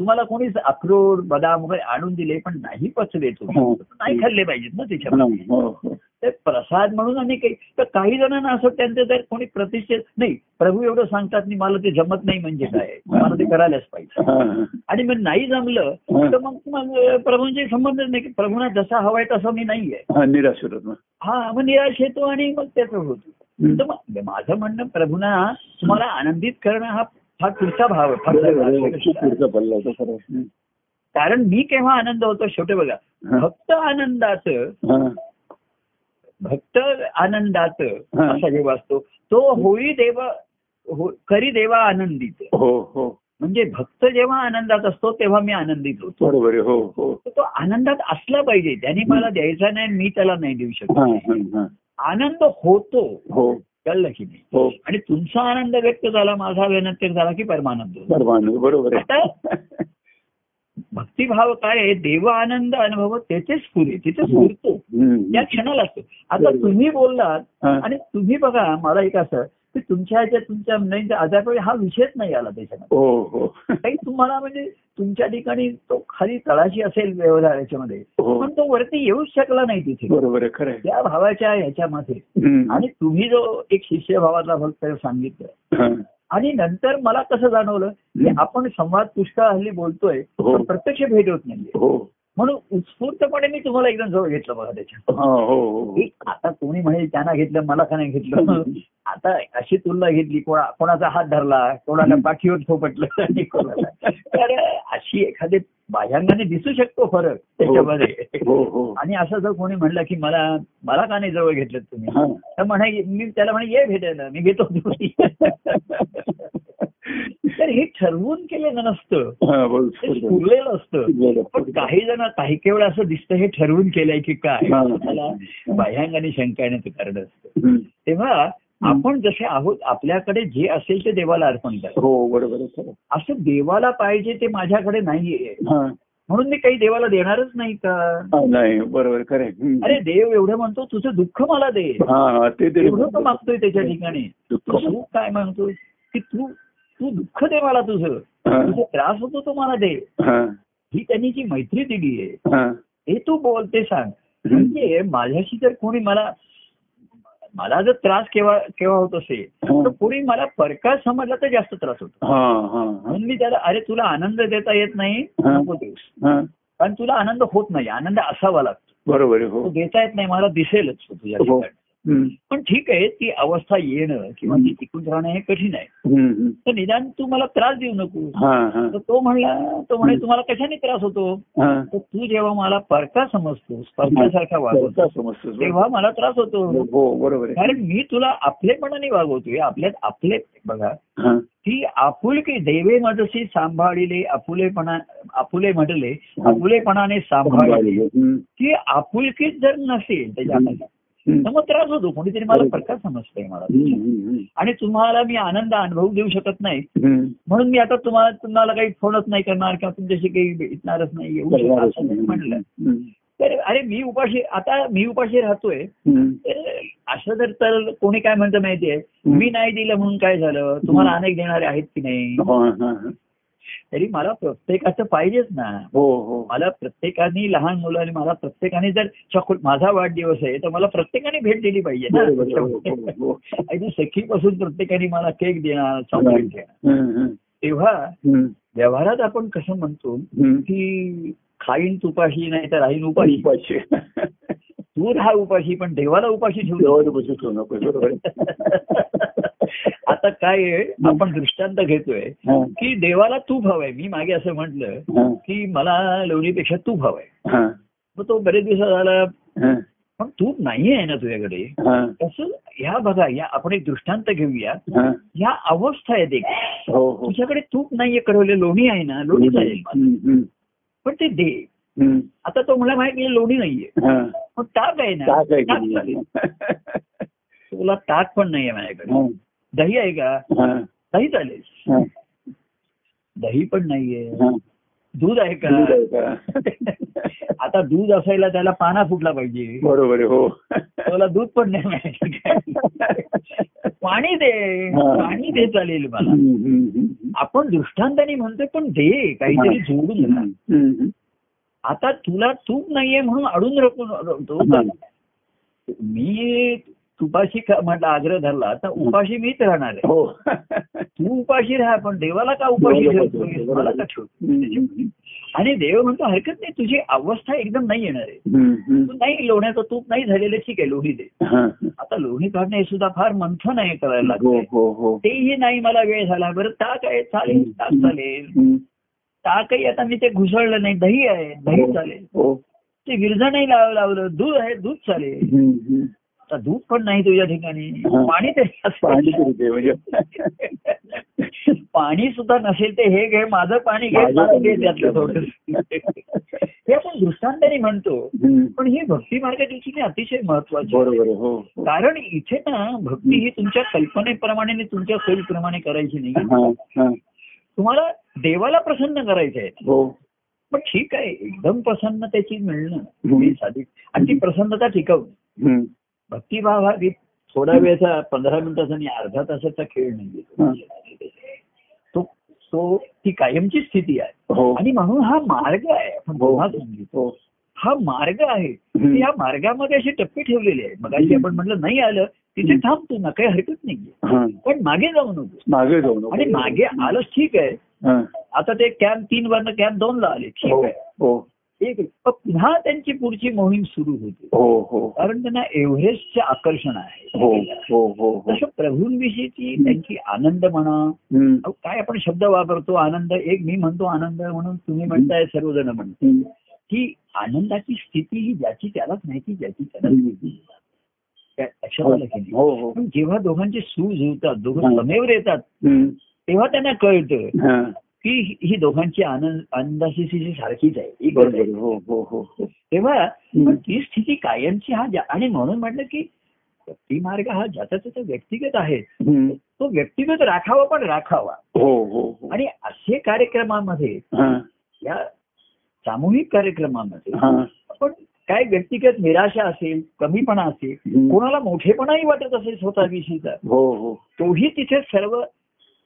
तुम्हाला कोणीच अक्रोड बदाम वगैरे आणून दिले पण नाही पचले तुम्ही हो. नाही खाल्ले पाहिजेत ना त्याच्यामध्ये हो, हो. ते प्रसाद म्हणून आणि काही तर काही जणांना असं त्यांचं जर कोणी प्रतिष्ठित नाही प्रभू एवढं सांगतात मी मला ते जमत नाही म्हणजे काय मला ते करायलाच पाहिजे. आणि मग नाही जमलं. तर मग प्रभूंचे संबंध नाही की प्रभूंना जसा हवाय तसं मी नाहीये हा, निराश मग. हा मग निराश येतो आणि मग त्याचं होतो. तर माझं म्हणणं प्रभूंना तुम्हाला आनंदित करणं हा फार पुढचा भाव. खूप गोष्ट आहे. पुढचा पल्ला हं. कारण मी केव्हा आनंद होतो शेवटी बघा हा. फक्त आनंदाचं हा. भक्त आनंदात हा. असा जेव्हा असतो तो होई देव हो- करी देवा आनंदित हो हो म्हणजे भक्त जेव्हा आनंदात असतो तेव्हा मी आनंदित होतो बरोबर हो हो तो आनंदात असला पाहिजे त्यांनी मला द्यायचा नाही मी त्याला नाही देऊ शकत हा, हा, हा. आनंद होतो हो कळलं की नाही हो आणि तुमचा आनंद व्यक्त झाला माझा व्यक्त झाला की परमानंद होतो. बरोबर भक्तिभाव काय आहे देव आनंद अनुभव तेथेच पुरे तिथे स्फुरतो हम्म. त्या क्षणाला असतो आता. तुम्ही बोललात. आणि तुम्ही बघा मला एक असं की तुमच्या ह्याच्यात तुमच्या म्हणजे आजारपडी हा विषयच नाही आला त्याच्यामध्ये. हो हो. काही तुम्हाला म्हणजे तुमच्या ठिकाणी तो खाली तळाशी असेल व्यवहार याच्यामध्ये हो. पण तो वरती येऊच शकला नाही तिथे. बरोबर खरं त्या भावाच्या ह्याच्यामध्ये. आणि तुम्ही जो एक शिष्यभावातला भक्त सांगितलं. हा. आणि नंतर मला कसं जाणवलं की. आपण संवाद पुष्कळ हल्ली बोलतोय हो. पण प्रत्यक्ष भेट होत नाहीये. हो. म्हणून उत्स्फूर्तपणे मी तुम्हाला एकदम जवळ घेतलं बघा त्याच्या हा हो हो. आता कोणी म्हणेल त्यांना घेतलं मला का नाही घेतलं? आता अशी तुलना घेतली कोणा कोणाचा हात धरला कोणाला पाठीवर थोपटलं कोणाला. तर अशी एखादी बाह्यांगाने दिसू शकतो फरक त्याच्यामध्ये. आणि असं जर कोणी म्हणलं की मला मला का नाही जवळ घेतलं तुम्ही. तर म्हणा मी त्याला म्हणे ये भेटायला मी घेतो. तर हे ठरवून केलेलं नसतं. स्फुरलेलं असतं. पण काही जण काही केवळ असं दिसतं हे ठरवून केलंय की काय? हा. मला बाह्यांगाने शंका येण्याचं कारण असतं. तेव्हा आपण जसे आहोत आपल्याकडे जे असेल ते देवाला अर्पण करा. हो बरोबर. असं देवाला पाहिजे ते माझ्याकडे नाहीये. म्हणून मी काही देवाला देणारच नाही का? नाही बरोबर खरं. अरे देव एवढं म्हणतो तुझं दुःख मला दे. एवढं मागतोय त्याच्या ठिकाणी. तू काय म्हणतोय की तू तू दुःख दे मला तुझं. तुझे त्रास होतो तो मला दे हा. त्यांनी जी मैत्री दिली आहे हा. तू बोल ते सांग म्हणजे माझ्याशी जर कोणी मला मला जर त्रास केव्हा केव्हा होत असेल. तर कोणी मला परका समजला तर जास्त त्रास होतो हा हा हा. म्हणून मी त्याला अरे तुला आनंद देता येत नाही. नको देऊस. कारण तुला आनंद होत नाही आनंद असावा लागतो बरोबर हो देता येत नाही मला दिसेलच तुझ्या हो. पण ठीक आहे ती अवस्था येणं किंवा ती टिकून राहणं हे कठीण आहे. तर निदान तू मला त्रास देऊ नको. हा हा. तर तो म्हणला तो म्हणे तुम्हाला कशाने त्रास होतो? हा. तर तू जेव्हा मला परका समजतोस परकासारखा वागवतो समजतोस बरोबर. तेव्हा मला त्रास होतो. हो बरोबर आहे. कारण मी तुला आपलेपणाने वागवतोय आपल्यात आपले बघा. हा. ती आपुलकी देवे मजशी सांभाळिले आपुलेपणा आपुले म्हटले आपुलेपणाने सांभाळले. ती आपुलकीच जर नसेल हम्म. तर मग त्रास होतो. कोणीतरी मला प्रकार समजतंय मला. आणि तुम्हाला मी आनंद अनुभव देऊ शकत नाही. म्हणून मी आता तुम्हाला तुम्हाला काही फोनच नाही करणार किंवा तुमच्याशी काही भेटणारच नाही येऊ नाही. म्हणलं. तर अरे मी उपाशी आता मी उपाशी राहतोय. असं जर तर कोणी काय म्हणतं माहितीये? मी नाही दिलं म्हणून काय झालं? तुम्हाला अनेक देणारे आहेत की नाही? हा. तरी मला प्रत्येकाचं पाहिजेच ना हो हो मला प्रत्येकाने लहान मुलांनी मला प्रत्येकाने जर चॉकलेट माझा वाढदिवस आहे तर मला प्रत्येकाने भेट दिली पाहिजे हो, ना हो, हो. अगदी सखीपासून प्रत्येकाने मला केक देणार चॉकलेट देणार. तेव्हा. व्यवहारात आपण कसं म्हणतो. की खाईन तुपाशी नाही तर राहीन उपाशी उपाशी. तू राहा उपाशी पण देवाला उपाशी ठेवू नको. देवाला बसू ठेवू नको बरोबर. आता काय आहे आपण दृष्टांत घेतोय की देवाला तूप हवंय. मी मागे असं म्हटलं की मला लोणीपेक्षा तूप हवंय. हा, मग तो बरेच दिवस झाला पण तूप नाही आहे ना तुझ्याकडे. तसं ह्या बघा या आपण एक दृष्टांत घेऊया. ह्या अवस्था आहेत एक हो हो. तुझ्याकडे तूप नाहीये कडवले लोणी आहे ना? लोणी हम्म, पण ते दे. आता तो मला माहिती लोणी नाहीये. पण ताक आहे ना? तुला ताक पण नाहीये माझ्याकडे. दही आहे का? दही चालेल. दही पण नाहीये. दूध आहे का? आता दूध असायला त्याला पाना फुटला पाहिजे. बरोबर हो. त्याला दूध पण नाही माहिती पाणी दे. पाणी दे चालेल मला. आपण दृष्टांताने म्हणतोय पण दे काहीतरी जोडून. आता तुला तूप नाहीये म्हणून अडून हा. मी तुपाशी म्हटलं आग्रह धरला तर उपाशी मीच राहणार आहे. हो. तू उपाशी राहा पण देवाला का उपाशी ठेवतोय, मला. का ठेवतो. आणि देव म्हणतो हरकत नाही तुझी अवस्था एकदम नाही येणार आहे. तू नाही लोण्याचं तूप नाही झालेलं ठीक आहे लोणी दे. आता लोणी काढणं हे सुद्धा फार मंथन आहे करायला हो लागतंय. हो हो. तेही नाही मला वेळ झाला. बरं ताक आहे? चालेल ताक चालेल. ताकही आता मी ते घुसळलं नाही. दही आहे दही चालेल. ते विरजणही लाव लावलं. दूध आहे दूध चालेल. आता दूध पण नाही तुझ्या ठिकाणी. पाणी तरी पाणी म्हणजे पाणी सुद्धा नसेल ते हे घे माझं पाणी घे घे त्यातलं. थोडं हे आपण दृष्टांताने म्हणतो. पण ही भक्ती मार्गाची अतिशय महत्वाची बरोबर हो हो. कारण इथे ना भक्ती ही तुमच्या कल्पनेप्रमाणे आणि तुमच्या सोयीप्रमाणे करायची नाही. तुम्हाला देवाला प्रसन्न करायचं आहे हो पण ठीक आहे एकदम प्रसन्न त्याची मिळणं साधी आणि ती प्रसन्नता टिकवणं. भक्तिभाव हा थोड्या वेळेचा पंधरा मिनिटाचा आणि अर्धा तासाचा खेळ हा. नाहीये तो. तो ती कायमची स्थिती आहे. हो. आणि म्हणून हा मार्ग आहे. आपण हो. पुन्हा सांगितलं. हो. हा मार्ग आहे. या मार्गामध्ये असे टप्पे ठेवलेले आहेत मग आपण म्हटलं नाही आलं तिथे. थांबतो ना काही हरकत नाहीये. हा. पण मागे जाऊ नको. मागे जाऊ नको. आणि मागे आलंच ठीक आहे. हा. आता ते कॅम्प तीन वरनं कॅम्प दोन ला आले. ठीक हो. आहे. हो. एक पुन्हा त्यांची पुढची मोहीम सुरू होते. हो हो. कारण त्यांना एव्हरेस्टचे आकर्षण आहे. हो तसं प्रभूंविषयीची त्यांची आनंद म्हणा. काय आपण शब्द वापरतो? आनंद एक मी म्हणतो आनंद म्हणून तुम्ही म्हणताय सर्वजण म्हणतो. की आनंदाची स्थिती ही ज्याची त्यालाच माहिती ज्याची त्यालाच माहिती त्या- लक्षात आलं की नाही पण जेव्हा दोघांचे सूज जुळतात दोघं. समेवर येतात. तेव्हा त्यांना कळतं. की ही- दोघांची आनंद आनंदाची स्थिती सारखीच आहे. बरोबर. हो हो हो हो. तेव्हा ती स्थिती कायमची हा आणि म्हणून म्हटलं की मार्ग हा ज्याचा त्याचा व्यक्तिगत आहे. तो व्यक्तिगत राखावा पण राखावा. हो हो हो. आणि असे कार्यक्रमामध्ये. या सामूहिक कार्यक्रमामध्ये. आपण काय व्यक्तिगत निराशा असेल कमीपणा असेल. कोणाला मोठेपणाही वाटत असेल स्वतःविषयीचा हो हो. तोही तिथे सर्व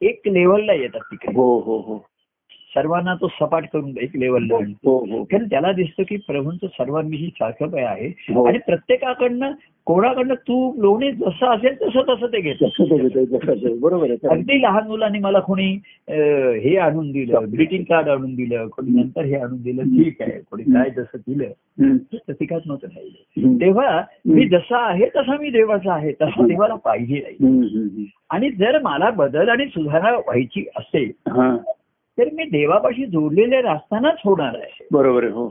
एक लेवलला येतात तिकडे. हो हो हो. सर्वांना तो सपाट करून एक लेवलला आणतो. हो हो. कारण त्याला दिसतं की प्रभूंचं सर्वांविषयी सारखं काय आहे. हो. आणि प्रत्येकाकडनं कोणाकडनं तूप लोणी जसं असेल तसं तसं ते घेतं. ते ते. बरोबर अगदी लहान मुलांनी मला कोणी हे आणून दिलं ग्रीटिंग कार्ड आणून दिलं कोणी नंतर हे आणून दिलं ठीक आहे. कोणी काय जसं दिलं. ते प्रतिकात नव्हतं राहिलं. तेव्हा मी जसा आहे तसा मी देवाचा आहे तसा देवाला पाहिजे. आणि जर मला बदल आणि सुधारणा व्हायची असेल. हा. तर मी देवापाशी जोडलेले असतानाच होणार आहे बरोबर हो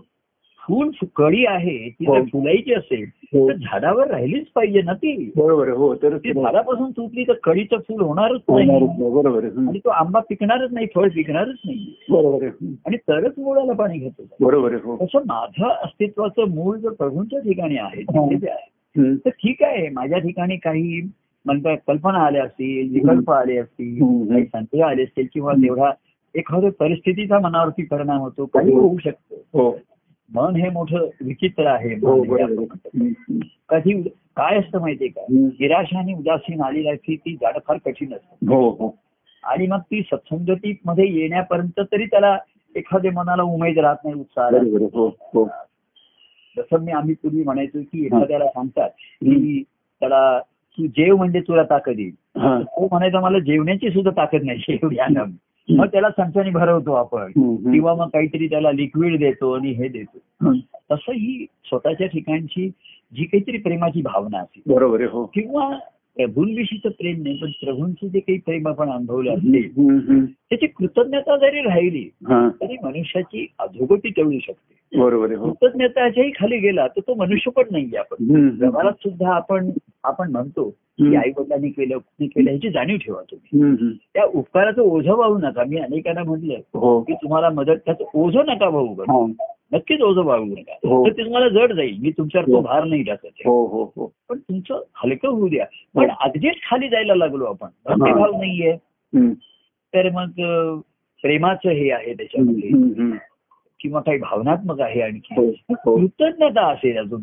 फुल कळी आहे ती हो. जर फुलायची असेल हो. तर झाडावर राहिलीच पाहिजे ना ती बरोबर हो तर ती झाडापासून तुटली तर कळीचं फुल होणारच नाही बरोबर. आणि तो आंबा पिकणारच नाही फळ पिकणारच नाही बरोबर. आणि तरच मुळाला पाणी घेतो बरोबर हो तसं माझं अस्तित्वाचं मूळ जर प्रभूंच्या ठिकाणी आहे हा. तिथे. तर ठीक आहे माझ्या ठिकाणी काही म्हणतात कल्पना आल्या असतील विकल्प आले असतील. काही संशय आले असतील किंवा तेवढा एखाद्या परिस्थितीचा मनावरती परिणाम होतो काही हो. होऊ शकतो. हो. मन हे मोठं विचित्र आहे हो हे. कधी काय असतं माहितीये का. निराशा आणि उदासीन आलेली असती ती जाणं फार कठीण असतं. हो हो. आणि मग ती सत्संगती मध्ये येण्यापर्यंत तरी त्याला एखाद्या मनाला उमेद राहत नाही उत्साह हो हो. जसं मी आम्ही पूर्वी म्हणायचो की एखाद्याला सांगतात की त्याला तू जेव म्हणजे तुला ताकद येईल. हा. तो म्हणायचा मला जेवण्याची सुद्धा ताकद नाही एवढी अंगात मग त्याला चमच्याने भरवतो आपण. किंवा मग काहीतरी त्याला लिक्विड देतो आणि हे देतो. तसं ही स्वतःच्या ठिकाणची जी काहीतरी प्रेमाची भावना असेल बरोबर आहे हो. किंवा प्रभूंविषयीचं प्रेम नाही पण प्रभूंचे जे काही प्रेम आपण अनुभवलं असेल हम्म. त्याची कृतज्ञता जरी राहिली तरी मनुष्याची अधोगती टळू शकते. बरोबर हो. कृतज्ञताच्याही खाली गेला तर तो मनुष्य पण नाहीये आपण. व्यवहारात सुद्धा आपण आपण म्हणतो की. आई वडिलांनी केलं कुणी केलं ह्याची जाणीव ठेवा तुम्ही. त्या उपकाराचं ओझं वाहू नका मी अनेकांना म्हटलं हो की तुम्हाला मदत त्याचं ओझं नका वाहू. हा. नक्कीच ओझं वाहू नका हो. तर ते तुम्हाला जड जाईल मी तुमच्यावर तो. भार नाही टाकत. हो हो हो पण तुमचं हलकं होऊ द्या पण अगदीच खाली जायला लागलो आपण भक्तिभाव नाहीये. तर मग प्रेमाचं हे आहे त्याच्यामध्ये. किंवा काही भावनात्मक आहे आणखी. कृतज्ञता असेल अजून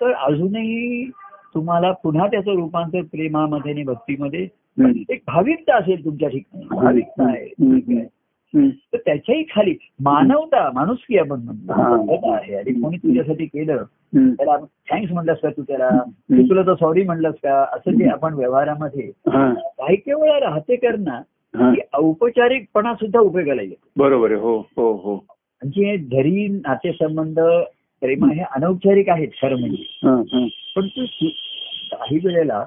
तर अजूनही तुम्हाला पुन्हा त्याचं रूपांतर प्रेमामध्ये आणि भक्तीमध्ये. एक भाविकता असेल तुमच्या ठिकाणी. भाविकता आहे. तर त्याच्याही खाली मानवता माणुसकी आपण म्हणतो. आहे. आणि कोणी तुझ्यासाठी केलं. त्याला थँक्स म्हणलास का तू त्याला? तुला तर सॉरी म्हणलास का? असं जे आपण व्यवहारामध्ये. काही काही वेळा राहते करणं. की औपचारिकपणा सुद्धा उपयोगाला येतो. बरोबर आहे. हो हो हो. म्हणजे जरी नातेसंबंध प्रेम हे अनौपचारिक आहेत खरं म्हणजे. पण तू काही वेळेला.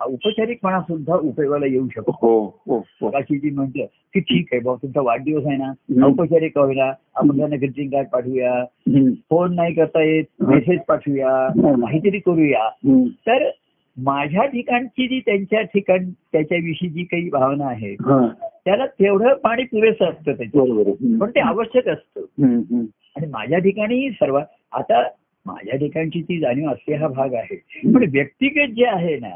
औपचारिकपणा सुद्धा उपयोगाला येऊ शकतो हो हो हो जी म्हटलं की ठीक आहे बाबा तुमचा वाढदिवस आहे ना. औपचारिक होईना आपण त्यांना ग्रीटिंग कार्ड पाठवूया. फोन नाही करता येत मेसेज पाठवूया. काहीतरी करूया. तर माझ्या ठिकाणची जी त्यांच्या ठिकाण त्याच्याविषयी जी काही भावना आहे. त्याला तेवढं पाणी पुरेसं असतं. हम्म. पण ते आवश्यक असतं. आणि माझ्या ठिकाणी सर्व आता माझ्या ठिकाणची ती जाणीव असते हा भाग आहे पण व्यक्तिगत जे आहे ना.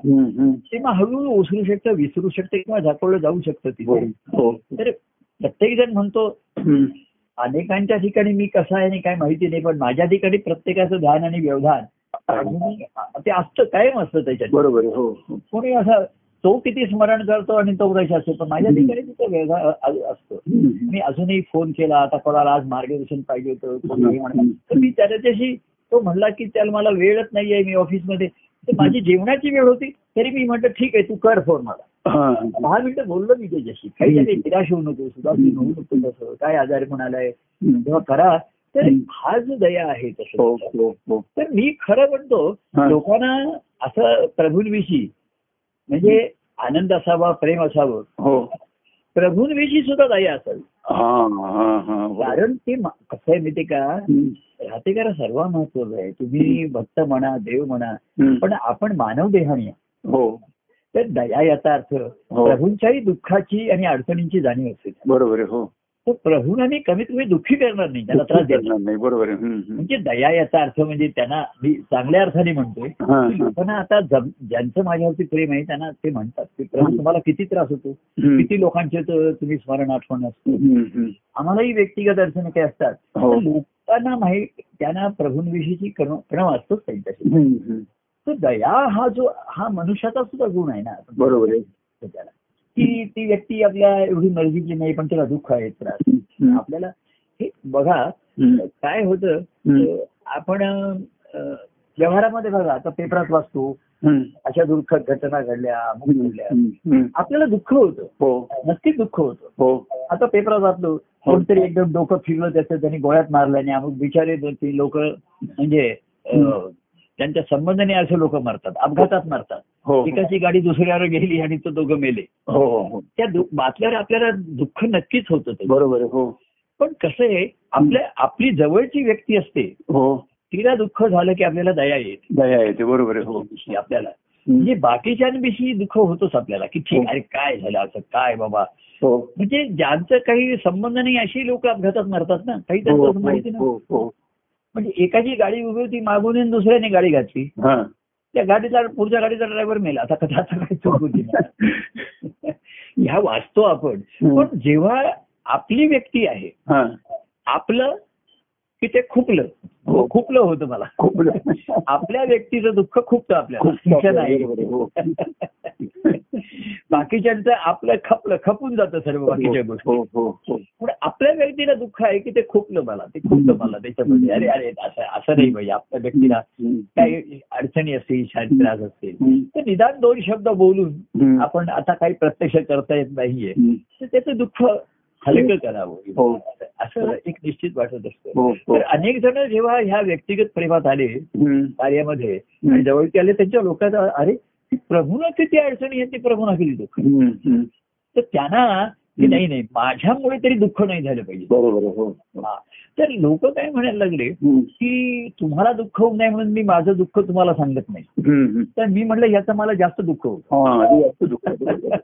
ते मग हळूहळू ओसरू शकतं विसरू शकतं किंवा झाकवलं जाऊ शकतं तिथे हो. तर प्रत्येक जण म्हणतो. अनेकांच्या ठिकाणी मी कसा आहे आणि काय माहिती नाही पण माझ्या ठिकाणी प्रत्येकाचं ध्यान आणि व्यवधान ते असतं कायम असतं त्याच्यात बरोबर. हो हो. कोणी असं तो किती स्मरण करतो आणि तो रश असतो पण माझ्या ठिकाणी तिथं व्यवधान असतं. मी अजूनही फोन केला आता कोणाला आज मार्गदर्शन पाहिजे होतं तर मी त्याच्याशी तो म्हणला की त्याला मला वेळच नाहीये मी ऑफिसमध्ये. तर माझी जेवणाची वेळ होती तरी मी म्हटलं ठीक आहे तू कर फोन मला. हा. दहा मिनिटं बोललो मी त्याच्याशी. काही निराश होऊ नको सुदासी होऊ नको तसं. काय आजारी हम्म. तेव्हा करा. तर हा जो दया आहे हो तसं हो हो. तर मी खरं म्हणतो हा. लोकांना असं प्रभूंविषयी म्हणजे आनंद असावा प्रेम असावं हो. प्रभूंविषयी सुद्धा दया असावी हा हा हा. कारण ते कसं आहे माहिती का हम्म. राहतेकरा सर्व महत्वाचं आहे तुम्ही भक्त म्हणा देव म्हणा. पण आपण मानव देहाणी. हो तर दया याचा अर्थ हो. प्रभूंच्याही दुःखाची आणि अडचणींची जाणीव असते बरोबर हो तर प्रभूंना मी कमीत कमी दुःखी करणार नाही त्याला त्रास देणार नाही बरोबर. म्हणजे दया याचा अर्थ म्हणजे त्यांना मी चांगल्या अर्थाने म्हणतोय. लोकांना आता ज्यांचं माझ्यावरती प्रेम आहे त्यांना ते म्हणतात की प्रभू तुम्हाला किती त्रास होतो. किती लोकांचे तुम्ही स्मरण आठवण असतो. आम्हालाही व्यक्तिगत अडचणी काही असतात हो. लोकांना माहीत त्यांना प्रभूंविषयीची कण कणव असतोच त्यांच्याशी. तर दया हा जो हा मनुष्याचा सुद्धा गुण आहे ना बरोबर आहे त्याला की ती व्यक्ती आपल्या एवढी मर्जीची नाही पण त्याला दुःख आहे त्रास. आपल्याला हे बघा. काय होतं आपण व्यवहारामध्ये बघा आता पेपरात वाचतो. अशा दुःखद घटना घडल्या अमुक घडल्या. आपल्याला दुःख होतं. हो. नक्कीच दुःख होतं. हो. आता पेपरात वाचलो कोणतरी एकदम डोकं फिरलं त्याचं त्यांनी गोळ्यात मारल्याने अमुक बिचारे दोन तीन लोक म्हणजे त्यांच्या संबंधाने असे लोक मरतात अपघातात मरतात. हो एकाची गाडी दुसऱ्यावर गेली आणि तो दोघं मेले. हो हो हो. त्या बातल्यावर आपल्याला दुःख नक्कीच होतं ते बरोबर हो. पण कसं आहे आपल्या आपली जवळची व्यक्ती असते. हो. तिला दुःख झालं की आपल्याला दया येते. दया येते बरोबर आहे हो. आपल्याला. म्हणजे बाकीच्यांविषयी दुःख होतोच आपल्याला की ठीक हो. अरे काय झालं असं काय बाबा? हो. म्हणजे ज्यांचं काही संबंध नाही अशी लोक अपघातात मरतात ना? काही हो, त्यांचं हो, माहिती नाही. हो हो. म्हणजे एकाची गाडी उभी होती मागून दुसऱ्याने गाडी घातली. हा. त्या गाडीचा पुढच्या गाडीचा ड्रायव्हर मेला. आता कथा आता काय चूक होती ना. ह्या वाचतो आपण. पण जेव्हा आपली व्यक्ती आहे हा. आपलं की ते खुपलं. हो. खुपलं होतं मला. खूप आपल्या व्यक्तीचं दुःख खूपतं आपल्याला. नाही बाकीच्यांचं आपलं खपलं खपून जातं सर्व बाकीच्या गोष्टी. हो हो हो. पण आपल्या व्यक्तीला दुःख आहे की ते खुपलं मला. ते खुपलं मला त्याच्यामध्ये. अरे अरे असं असं नाही पाहिजे आपल्या व्यक्तीला. काही अडचणी असतील शारीरिक त्रास असतील. तर निदान दोन शब्द बोलून. आपण आता काही प्रत्यक्ष करता येत नाहीये. तर त्याचं दुःख हलकं करावं हो. असं एक निश्चित वाटत असतं हो हो तर अनेक जण जेव्हा ह्या व्यक्तिगत प्रेमात आले. कार्यामध्ये आणि जवळचे आले त्यांच्या लोकांना अरे प्रभूना किती अडचणी आहेत ती प्रभूना किती दुःख. तर त्यांना की नाही नाही माझ्यामुळे तरी दुःख नाही झालं पाहिजे बरोबर हो हा. तर लोक काय म्हणायला लागले. की तुम्हाला दुःख होऊ नये म्हणून मी माझं दुःख तुम्हाला सांगत नाही. तर मी म्हटलं याचं मला जास्त दुःख होतं हा.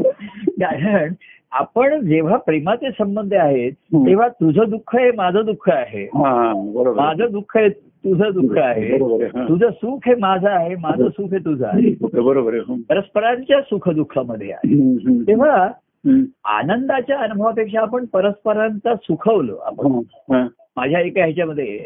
कारण आपण जेव्हा प्रेमाचे संबंध आहेत. तेव्हा तुझं दुःख आहे माझं दुःख आहे हा. माझं दुःख आहे तुझं दुःख आहे हा. तुझं सुख हे माझं आहे माझं सुख हे तुझं आहे बरोबर हो. परस्परांच्या सुख दुःखामध्ये आहे. तेव्हा. आनंदाच्या अनुभवापेक्षा आपण परस्परांचा सुखवलं आपण हा, हा. माझ्या एका ह्याच्यामध्ये.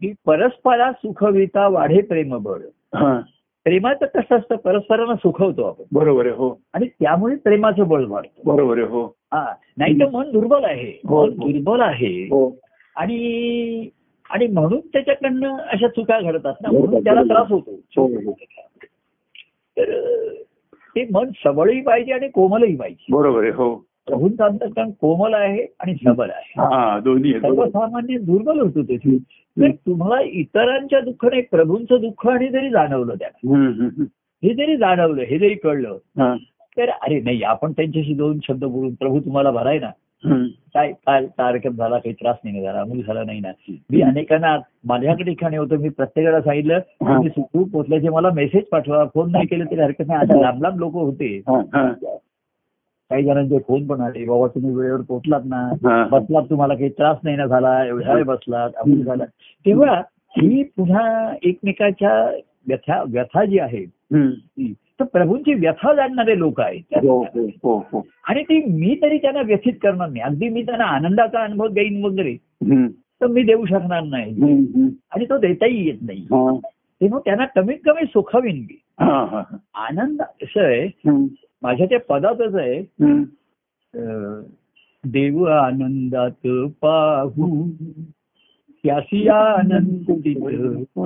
की परस्परा सुखविता वाढे प्रेम बळ हा. प्रेमाचं कसं असतं? परस्परांना सुखवतो आपण. बरोबर आहे हो. आणि त्यामुळे प्रेमाचं बळ वाढतं. बरोबर आहे हो. हा नाही तर मन दुर्बल आहे. हो. मन दुर्बल आहे. हो. आणि आणि म्हणून त्याच्याकडनं अशा चुका घडतात ना म्हणून त्याला. त्रास होतो. हो, हो. तर ते मन सबळही पाहिजे आणि कोमलही पाहिजे. बरोबर आहे हो. प्रभूंचं अंतकरण कोमल आहे आणि सबल आहे हा दोन्ही. सर्वसामान्य दुर्बल होतो त्याची तर तुम्हाला इतरांच्या दुःख नाही प्रभूंचं दुःख आणि जरी जाणवलं त्याला. हम्म. हे जरी जाणवलं हे जरी कळलं. तर अरे नाही आपण त्यांच्याशी दोन शब्द बोलून प्रभू तुम्हाला भराय ना. काय काय कार्यक्रम झाला काही त्रास नाही झाला मूल झाला नाही ना मी अनेकांना माझ्याकडे ठिकाणी होतो मी प्रत्येकाला सांगितलं. तुम्ही सुखरूप पोचल्याचे मला मेसेज पाठवा फोन नाही केले तरी हरकत नाही आता लांब लांब लोक होते. काही जणांचे फोन पण आले बाबा तुम्ही वेळेवर पोहोचलात ना. बसलात तुम्हाला काही त्रास नाही ना झाला एवढ्या वेळ बसलात अमूल झाला तेव्हा ही पुन्हा एकमेकाच्या व्यथा व्यथा जी आहे तर प्रभूंची व्यथा जाणणारे लोक आहेत हो हो हो आणि ती मी तरी त्यांना व्यथित करणार नाही अगदी मी त्यांना आनंदाचा अनुभव देईन वगैरे. तर मी देऊ शकणार नाही. आणि तो देताही येत नाही. तेव्हा त्यांना कमीत कमी सुखावीन मी. आनंद असं आहे. माझ्या त्या पदातच आहे. देव आनंदात पाहू. त्यासी आनंदित.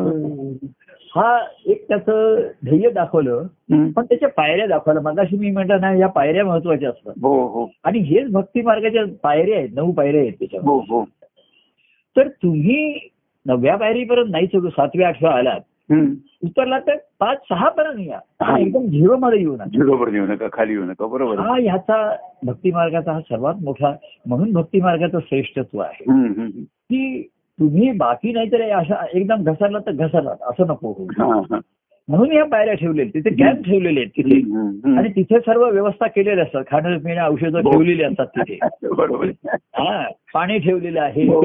हा एक त्याचं ध्येय दाखवलं. पण त्याच्या पायऱ्या दाखवल्या. मगाशी मी म्हटलं ना या पायऱ्या महत्त्वाच्या असतात. हो हो. आणि हेच भक्ती मार्गाच्या पायऱ्या आहेत. नऊ पायऱ्या आहेत त्याच्यावर हो हो. तर तुम्ही नवव्या पायरीपर्यंत नाही चढू. सातव्या आठव्या आलात. उतरला तर पाच सहा पर्यंत या एकदम झिरो मध्ये येऊ नका झिरोवर येऊ नका खाली येऊ नका बरोबर. हा ह्याचा भक्ती मार्गाचा हा सर्वात मोठा म्हणून भक्ती मार्गाचं श्रेष्ठत्व आहे. की तुम्ही बाकी नाहीतर अशा एकदम घसरला तर घसरलात असं नको होऊ. म्हणून या पायऱ्या ठेवलेल्या तिथे कॅम्प ठेवलेले आहेत तिथे. आणि तिथे सर्व व्यवस्था केलेल्या असतात खाणं पिणं औषधं हो. ठेवलेली असतात तिथे बरोबर. हा पाणी ठेवलेलं आहे हो.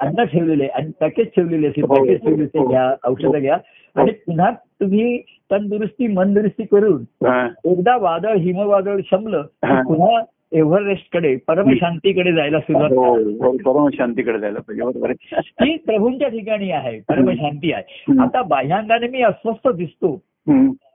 अन्न ठेवलेले आणि पॅकेज ठेवलेले असेल हो. पॅकेज ठेवले ते घ्या औषधं घ्या आणि पुन्हा तुम्ही तंदुरुस्ती मनदुरुस्ती करून. एकदा वादळ हिमवादळ शमलं पुन्हा एव्हरेस्टकडे परमशांतीकडे जायला सुरुवात हो. हो. परम शांतीकडे जायला पाहिजे. ती प्रभूंच्या ठिकाणी आहे परमशांती आहे. आता बाह्यांगाने मी अस्वस्थ दिसतो.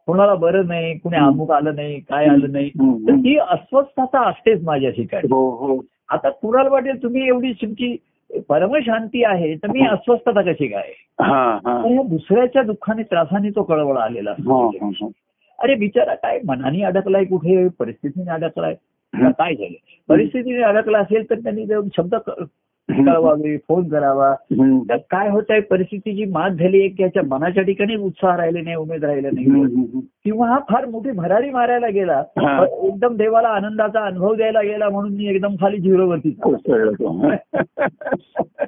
कोणाला बरं नाही कुणी अमुक आलं नाही काय आलं नाही. तर ती अस्वस्थता असतेच माझ्या ठिकाणी हो हो आता कुणाला वाटेल तुम्ही एवढी तुमची परमशांती आहे तर मी अस्वस्थता कशी काय? हा हा. तर ह्या दुसऱ्याच्या दुःखाने त्रासाने तो कळवळ आलेला हा, असतो. हा, हा. अरे बिचारा काय मनाने अडकलाय कुठे? परिस्थितीने अडकलाय. काय झालं? परिस्थितीने अडकला असेल तर त्यांनी शब्द कळवावे फोन करावा काय होत आहे परिस्थितीची मात झाली आहे की याच्या मनाच्या ठिकाणी उत्साह राहिले नाही उमेद राहिले. नाही. किंवा हा फार मोठी भरारी मारायला गेला एकदम देवाला आनंदाचा अनुभव द्यायला गेला म्हणून मी एकदम खाली झिरोवरती.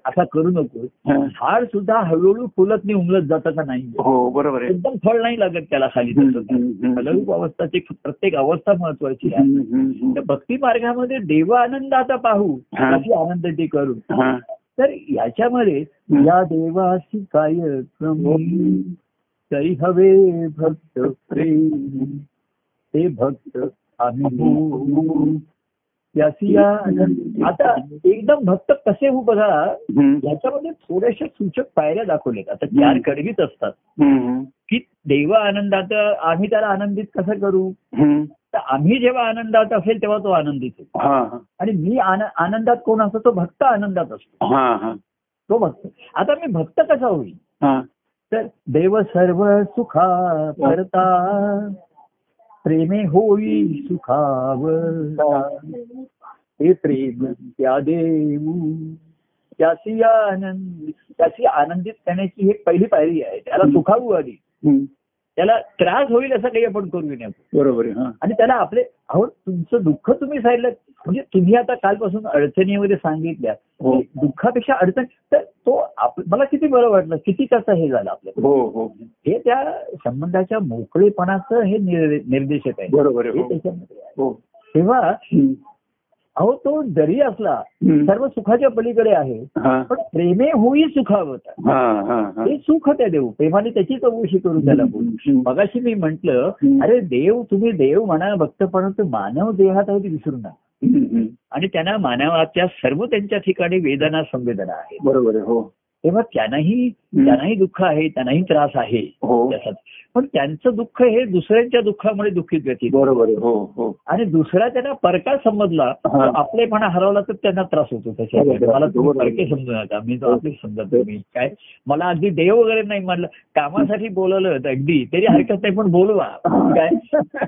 असा करू नको. झाड सुद्धा हळूहळू फुलत नाही उमलत जातं का नाही हो बरोबर एकदम फळ नाही लागत त्याला खाली. फलरूप अवस्थाची प्रत्येक अवस्था महत्वाची आहे भक्ती मार्गामध्ये देव आनंदाचा पाहू. अशी आनंद ते करू. तर याच्यामध्ये. या देवासी काय क्रमी तरी हवे भक्त प्रेम ते भक्त आम्ही आता एकदम भक्त कसे होऊ बघा. याच्यामध्ये थोड्याशा सूचक पायऱ्या दाखवल्यात आता चार. कडवीत असतात. की देव आनंदात आम्ही त्याला आनंदित कसं करू. तर आम्ही जेव्हा आनंदात असेल तेव्हा तो आनंदित हा हा. आणि मी आन- आनंदात कोण असतो तो भक्त आनंदात असतो. तो भक्त. आता मी भक्त कसा होईल? हा. तर देव सर्व सुखा करता. प्रेमे होई सुखावता हे प्रेम त्या देऊ. त्याची आनंद त्याची आनंदित करण्याची ही पहिली पायरी आहे. त्याला सुखावू आधी. त्याला त्रास होईल असं काही आपण करू नये. बरोबर आणि त्याला आपले अहो तुमचं दुःख तुम्ही सांगितलं. म्हणजे तुम्ही आता कालपासून अडचणी वगैरे सांगितल्या. हो. दुःखापेक्षा अडचण तर तो मला किती बरं वाटलं किती कसं हे झालं आपलं हो हो. हे त्या संबंधाच्या मोकळेपणाचं हे निर्दे- निर्देशक आहे. बरोबर. त्याच्यामध्ये तेव्हा. अहो तो जरी असला. सर्व सुखाच्या पलीकडे आहे पण प्रेमे होई सुखावता. हा हा हा. हे सुख त्या देऊ. प्रेमाने त्याची चौकशी करू त्याला बोलू. मगाशी मी म्हंटल. अरे देव तुम्ही देव म्हणा भक्त पण तो मानव देहात आहे ते विसरू नका. आणि त्यांना मानवाच्या सर्व त्यांच्या ठिकाणी वेदना संवेदना आहे बरोबर आहे हो. तेव्हा त्यांनाही. त्यांनाही दुःख आहे त्यांनाही त्रास आहे. हो. पण त्यांचं दुःख हे दुसऱ्यांच्या दुःखामुळे दुःखीत व्यतीत बरोबर हो हो. आणि दुसरा त्यांना परका समजला हा. आपलेपणा हरवला तर त्यांना त्रास होतो त्याच्या. मला तुम्ही. परके समजू नका. मी तो आपले समजा तुम्ही. काय? मला अगदी देव वगैरे नाही म्हणलं. कामासाठी बोलवलं तर अगदी. तरी हरकत नाही पण बोलवा. काय?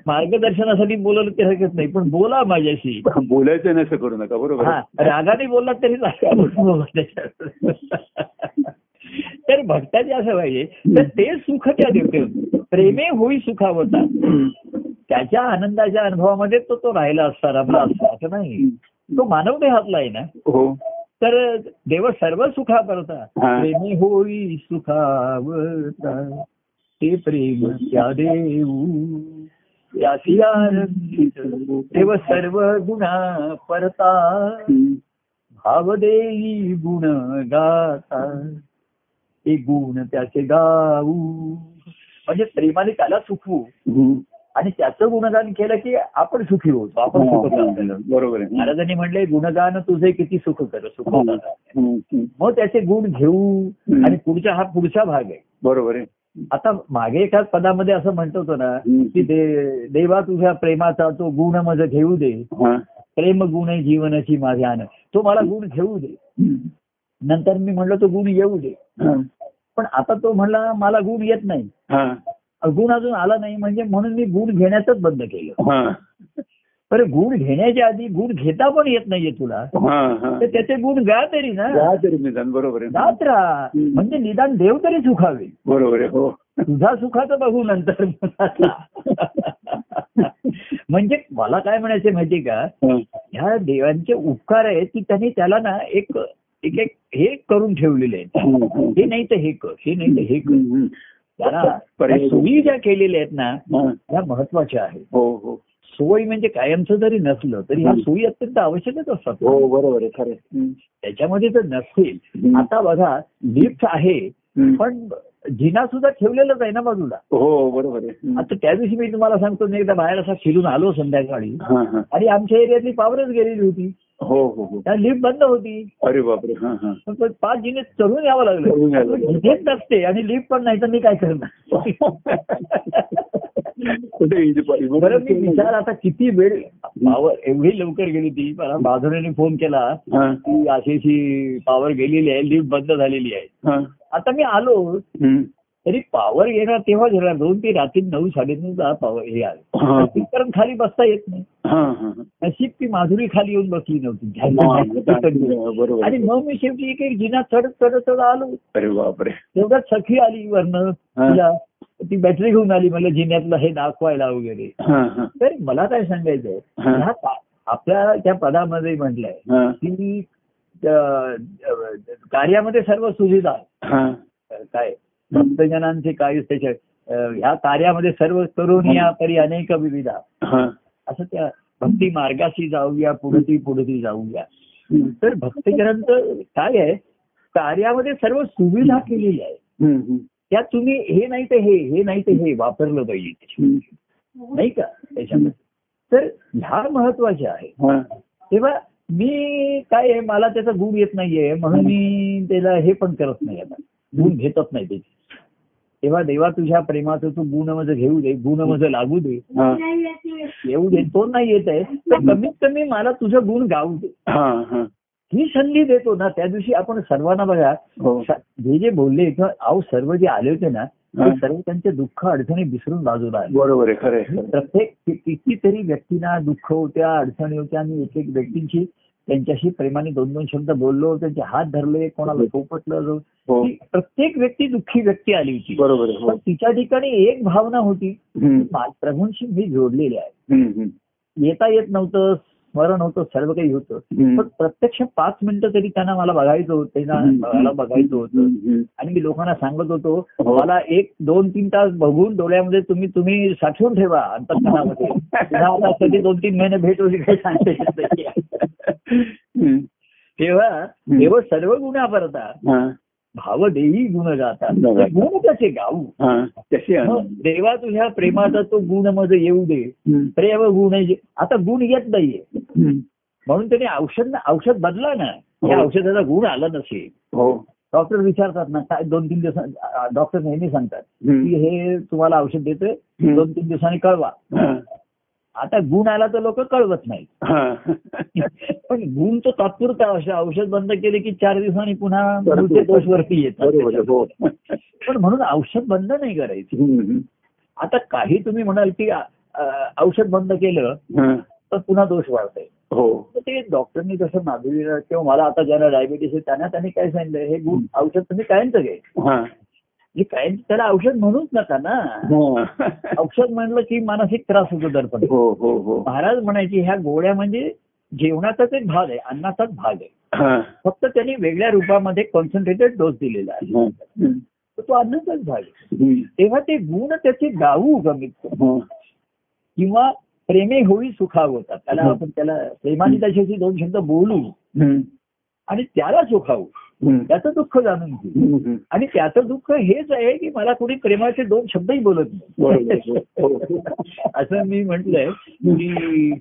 मार्गदर्शनासाठी बोलवलं तरी हरकत नाही पण बोला माझ्याशी. बोलायचं नसं करू नका. बरोबर हा. रागाने बोलला तर भक्ताचे असं पाहिजे तर ते सुख त्या देवते. प्रेमे होई सुखावता. त्याच्या आनंदाच्या अनुभवामध्ये तो तो राहिला असता रमला असता असं नाही. तो मानव देहातला आहे ना. हो. तर देव सर्व सुखा करता. प्रेमी होई सुखावता. ते प्रेम त्या देऊ. देव सर्व गुणा परता. भाव देई गुण गाता. ते गुण त्याचे गाऊ म्हणजे प्रेमाने त्याला सुखवू. आणि त्याचं गुणगान केलं की आपण सुखी होतो आपण सुख झालं बरोबर महाराजांनी म्हणले गुणगान तुझे किती सुख कर सुख. मग त्याचे गुण घेऊ. आणि पुढचा हा पुढचा भाग आहे बरोबर आहे आता मागे एकाच पदामध्ये असं म्हणतो होतो ना. की दे देवा तुझ्या प्रेमाचा तो गुण माझं घेऊ दे. प्रेम गुण आहे जीवनाची माझ्या आन तो मला गुण घेऊ दे. नंतर मी म्हणलं तो गुण येऊ दे. पण आता तो म्हणला मला गुण येत नाही हा. गुण अजून आला नाही म्हणजे म्हणून मी गुण घेण्याचंच बंद केलं हा. बरं गुण घेण्याच्या आधी गुण घेता पण येत नाहीये तुला. तर त्याचे गुण गा तरी ना तरी निदान बरोबर जात राहा. म्हणजे निदान देव तरी सुखावे बरोबर आहे हो तुझा सुखाचं बघू नंतर म्हणजे मला काय म्हणायचं माहितीये का. ह्या देवांचे उपकार आहेत की त्यांनी त्याला ना एक एक एक हे करून ठेवलेले आहेत हम्म. हे नाही तर हे कर हे नाही तर हे कर. त्याला सोयी ज्या केलेल्या आहेत ना हा. त्या महत्त्वाच्या आहेत हो हो सोयी म्हणजे कायमचं जरी नसलं तरी ह्या. सोयी अत्यंत आवश्यकच असतात हो बरोबर आहे. त्याच्यामध्ये जर नसेल हम्म. आता बघा लिफ्ट आहे. पण जिना सुद्धा ठेवलेलंच आहे ना बाजूला हो बरोबर आहे. आता त्या दिवशी मी तुम्हाला सांगतो मी एकदा बाहेर असा फिरून आलो संध्याकाळी हा हा आणि आमच्या एरियातली पावरच गेलेली होती हो हो हो. त्या लिफ्ट बंद होती. अरे बापरे हा हा. तो पाच जिने चढून यावं लागलं. इथेच नसते आणि लिफ्ट पण नाही तर मी काय करणार? बरं मी विचार आता किती वेळ पावर एवढी लवकर गेली ती मला बाजूने फोन केला हा. की अशी पावर गेलेली आहे लिफ्ट बंद झालेली आहे. हा. आता मी आलो. तरी पावर येणार तेव्हा घेणार दोन ते रात्री नऊ साडेनऊ पावर हे. आले कारण खाली बसता येत नाही. नशीब ती माधुरी खाली येऊन बसली नव्हती. बरोबर आणि मग मी शेवटी एक एक जिना चढत चढत चढत आलो. अरे बापरे. तेवढ्यात सखी आली वरनं. हा. तिला ती बॅटरी घेऊन आली. मला जिन्यातलं हे दाखवायला वगैरे. तर मला काय सांगायचंय. ह्या आपल्या त्या पदामध्ये म्हटलंय की कार्यामध्ये सर्व सुविधा काय? भक्तजनांचे काय त्याच्या ह्या कार्यामध्ये सर्व करून या तरी अनेक विविधा. हा. असं त्या भक्ती मार्गाशी जाऊया पुढती पुढती जाऊया. तर भक्तजनांचं काय आहे? कार्यामध्ये सर्व सुविधा केलेल्या आहे. त्यात तुम्ही हे नाही तर हे हे नाही तर हे वापरलं पाहिजे. नाही का? त्याच्यामध्ये. तर ह्या महत्त्वाच्या आहे. तेव्हा मी काय मला त्याचा गुण येत नाहीये म्हणून मी त्याला हे पण करत नाही आता. गुण घेतच नाही त्याची. तेव्हा देवा तुझ्या प्रेमाचं तू गुण माझं घेऊ दे गुण माझं लागू दे हा. येऊ दे तो नाही येत आहे तर कमीत कमी मला तुझं गुण गाऊ दे हा, हा. ही संधी देतो ना त्या दिवशी आपण सर्वांना बघा हो स- जे जे बोलले किंवा अहो सर्व जे आले होते ना ते हा. सर्व त्यांचे दुःख अडचणी विसरून बाजूला आले बरोबर आहे खरं. प्रत्येक कितीतरी व्यक्तींना दुःख होत्या अडचणी होत्या आणि एक एक व्यक्तींची त्यांच्याशी प्रेमाने दोन दोन शब्द बोललो त्यांचे हात धरले कोणाला सोपटलं हो. प्रत्येक व्यक्ती दुःखी व्यक्ती आली होती. बरोबर पण हो. तिच्या ठिकाणी एक भावना होती प्रभूंशी मी जोडलेली आहे. येता येत नव्हतं स्मरण होतं सर्व काही होतं. पण प्रत्यक्ष पाच मिनिटं तरी त्यांना मला बघायचं होतं. बघायला बघायचं होतं. आणि मी लोकांना सांगत होतो हो. मला एक दोन तीन तास बघून डोळ्यामध्ये तुम्ही तुम्ही साठवून ठेवा कधी दोन तीन महिने भेट होईल काही सांगता. तेव्हा देव सर्व गुन्हा करता हा. भाव देही गुण गाता गुण त्याचे गाऊ? मग देवा तुझ्या प्रेमाचा तो गुण माझं येऊ दे. प्रेम गुण आता गुण येत नाहीये. म्हणून त्याने औषध औषध बदला ना या हो. औषधाचा गुण आला नसेल हो डॉक्टर विचारतात ना काय दोन तीन दिवसां डॉक्टर नेहमी सांगतात. की हे तुम्हाला औषध देतोय. दोन तीन दिवसांनी कळवा. आता गुण आला तर लोक कळवत नाही. पण गुण तो तात्पुरता औषध औषध बंद केले की चार दिवसांनी पुन्हा दोष वरती येतात हो. पण म्हणून औषध बंद नाही करायचे. आता काही तुम्ही म्हणाल की औषध बंद केलं. तर पुन्हा दोष वाढतोय. हो. ते डॉक्टरनी कसं माधुरीला किंवा मला आता ज्यांना डायबिटीस आहे त्यांना त्यांनी काय सांगितलं? हे गुण औषध तुम्ही कायमचं घे हा. म्हणजे कायम त्याला औषध म्हणूच नका ना हा. औषध म्हणलं की मानसिक त्रास होतो दर्पण हो हो हो महाराज म्हणायची ह्या गोळ्या म्हणजे जेवणाचाच एक भाग आहे अन्नाचाच भाग आहे. फक्त त्यांनी वेगळ्या रूपामध्ये कॉन्सन्ट्रेटेड डोस दिलेला आहे तो अन्नाचाच भाग आहे. तेव्हा ते गुण त्याचे गाऊ कमीत कमी. किंवा प्रेमे होई सुखावतात त्याला हं. आपण त्याला प्रेमाने त्याच्याशी दोन शब्द बोलू. आणि त्याला सुखावू. त्याचं दुःख जाणून हम्म. आणि त्याचं दुःख हेच आहे की मला कोणी प्रेमाचे दोन शब्दही बोलत. नाही. हो, हो. असं मी म्हटलंय की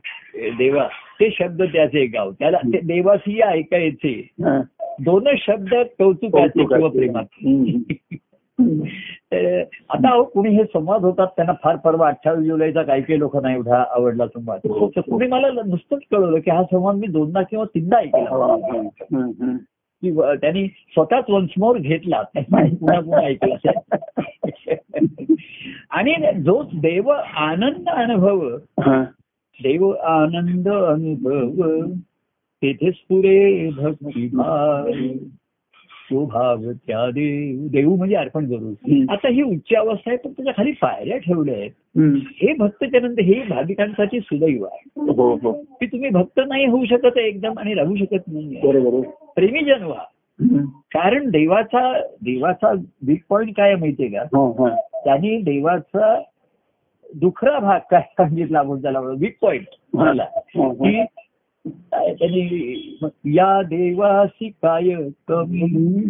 देवा ते शब्द त्याचे गाव. त्याला ते देवासी ऐकायचे. हा. दोनच शब्द कौतुकाचे किंवा प्रेमाचे आता अहो कुणी हे संवाद होतात त्यांना फार परवा अठ्ठावीस जुलैचा काही काही लोकांना एवढा आवडला संवाद. तर कुणी मला नुसतंच कळवलं की हा संवाद मी दोनदा किंवा तीनदा ऐकला. की त्यांनी स्वतःच वन्समोर घेतला. पुन्हा पुन्हा ऐकला. आणि जो देव आनंद अनुभव. देव आनंद अनुभव तेथेच पुरे भक्ती भाव तो भाव त्या देव देव म्हणजे अर्पण करू. आता ही उच्च अवस्था आहे पण त्याच्याखाली पायऱ्या ठेवल्या आहेत. हे भक्तजनंत हे भाविकांसाठी सुदैव आहे हो हो की तुम्ही भक्त नाही होऊ शकत एकदम आणि राहू शकत नाही. प्रेमीजन व्हा. कारण देवाचा देवाचा वीक पॉइंट काय माहितीये का हा. त्यांनी देवाचा दुखरा भाग काय सांगितला आपण त्याला वीक पॉइंट म्हणाला. की या देवासी काय कमी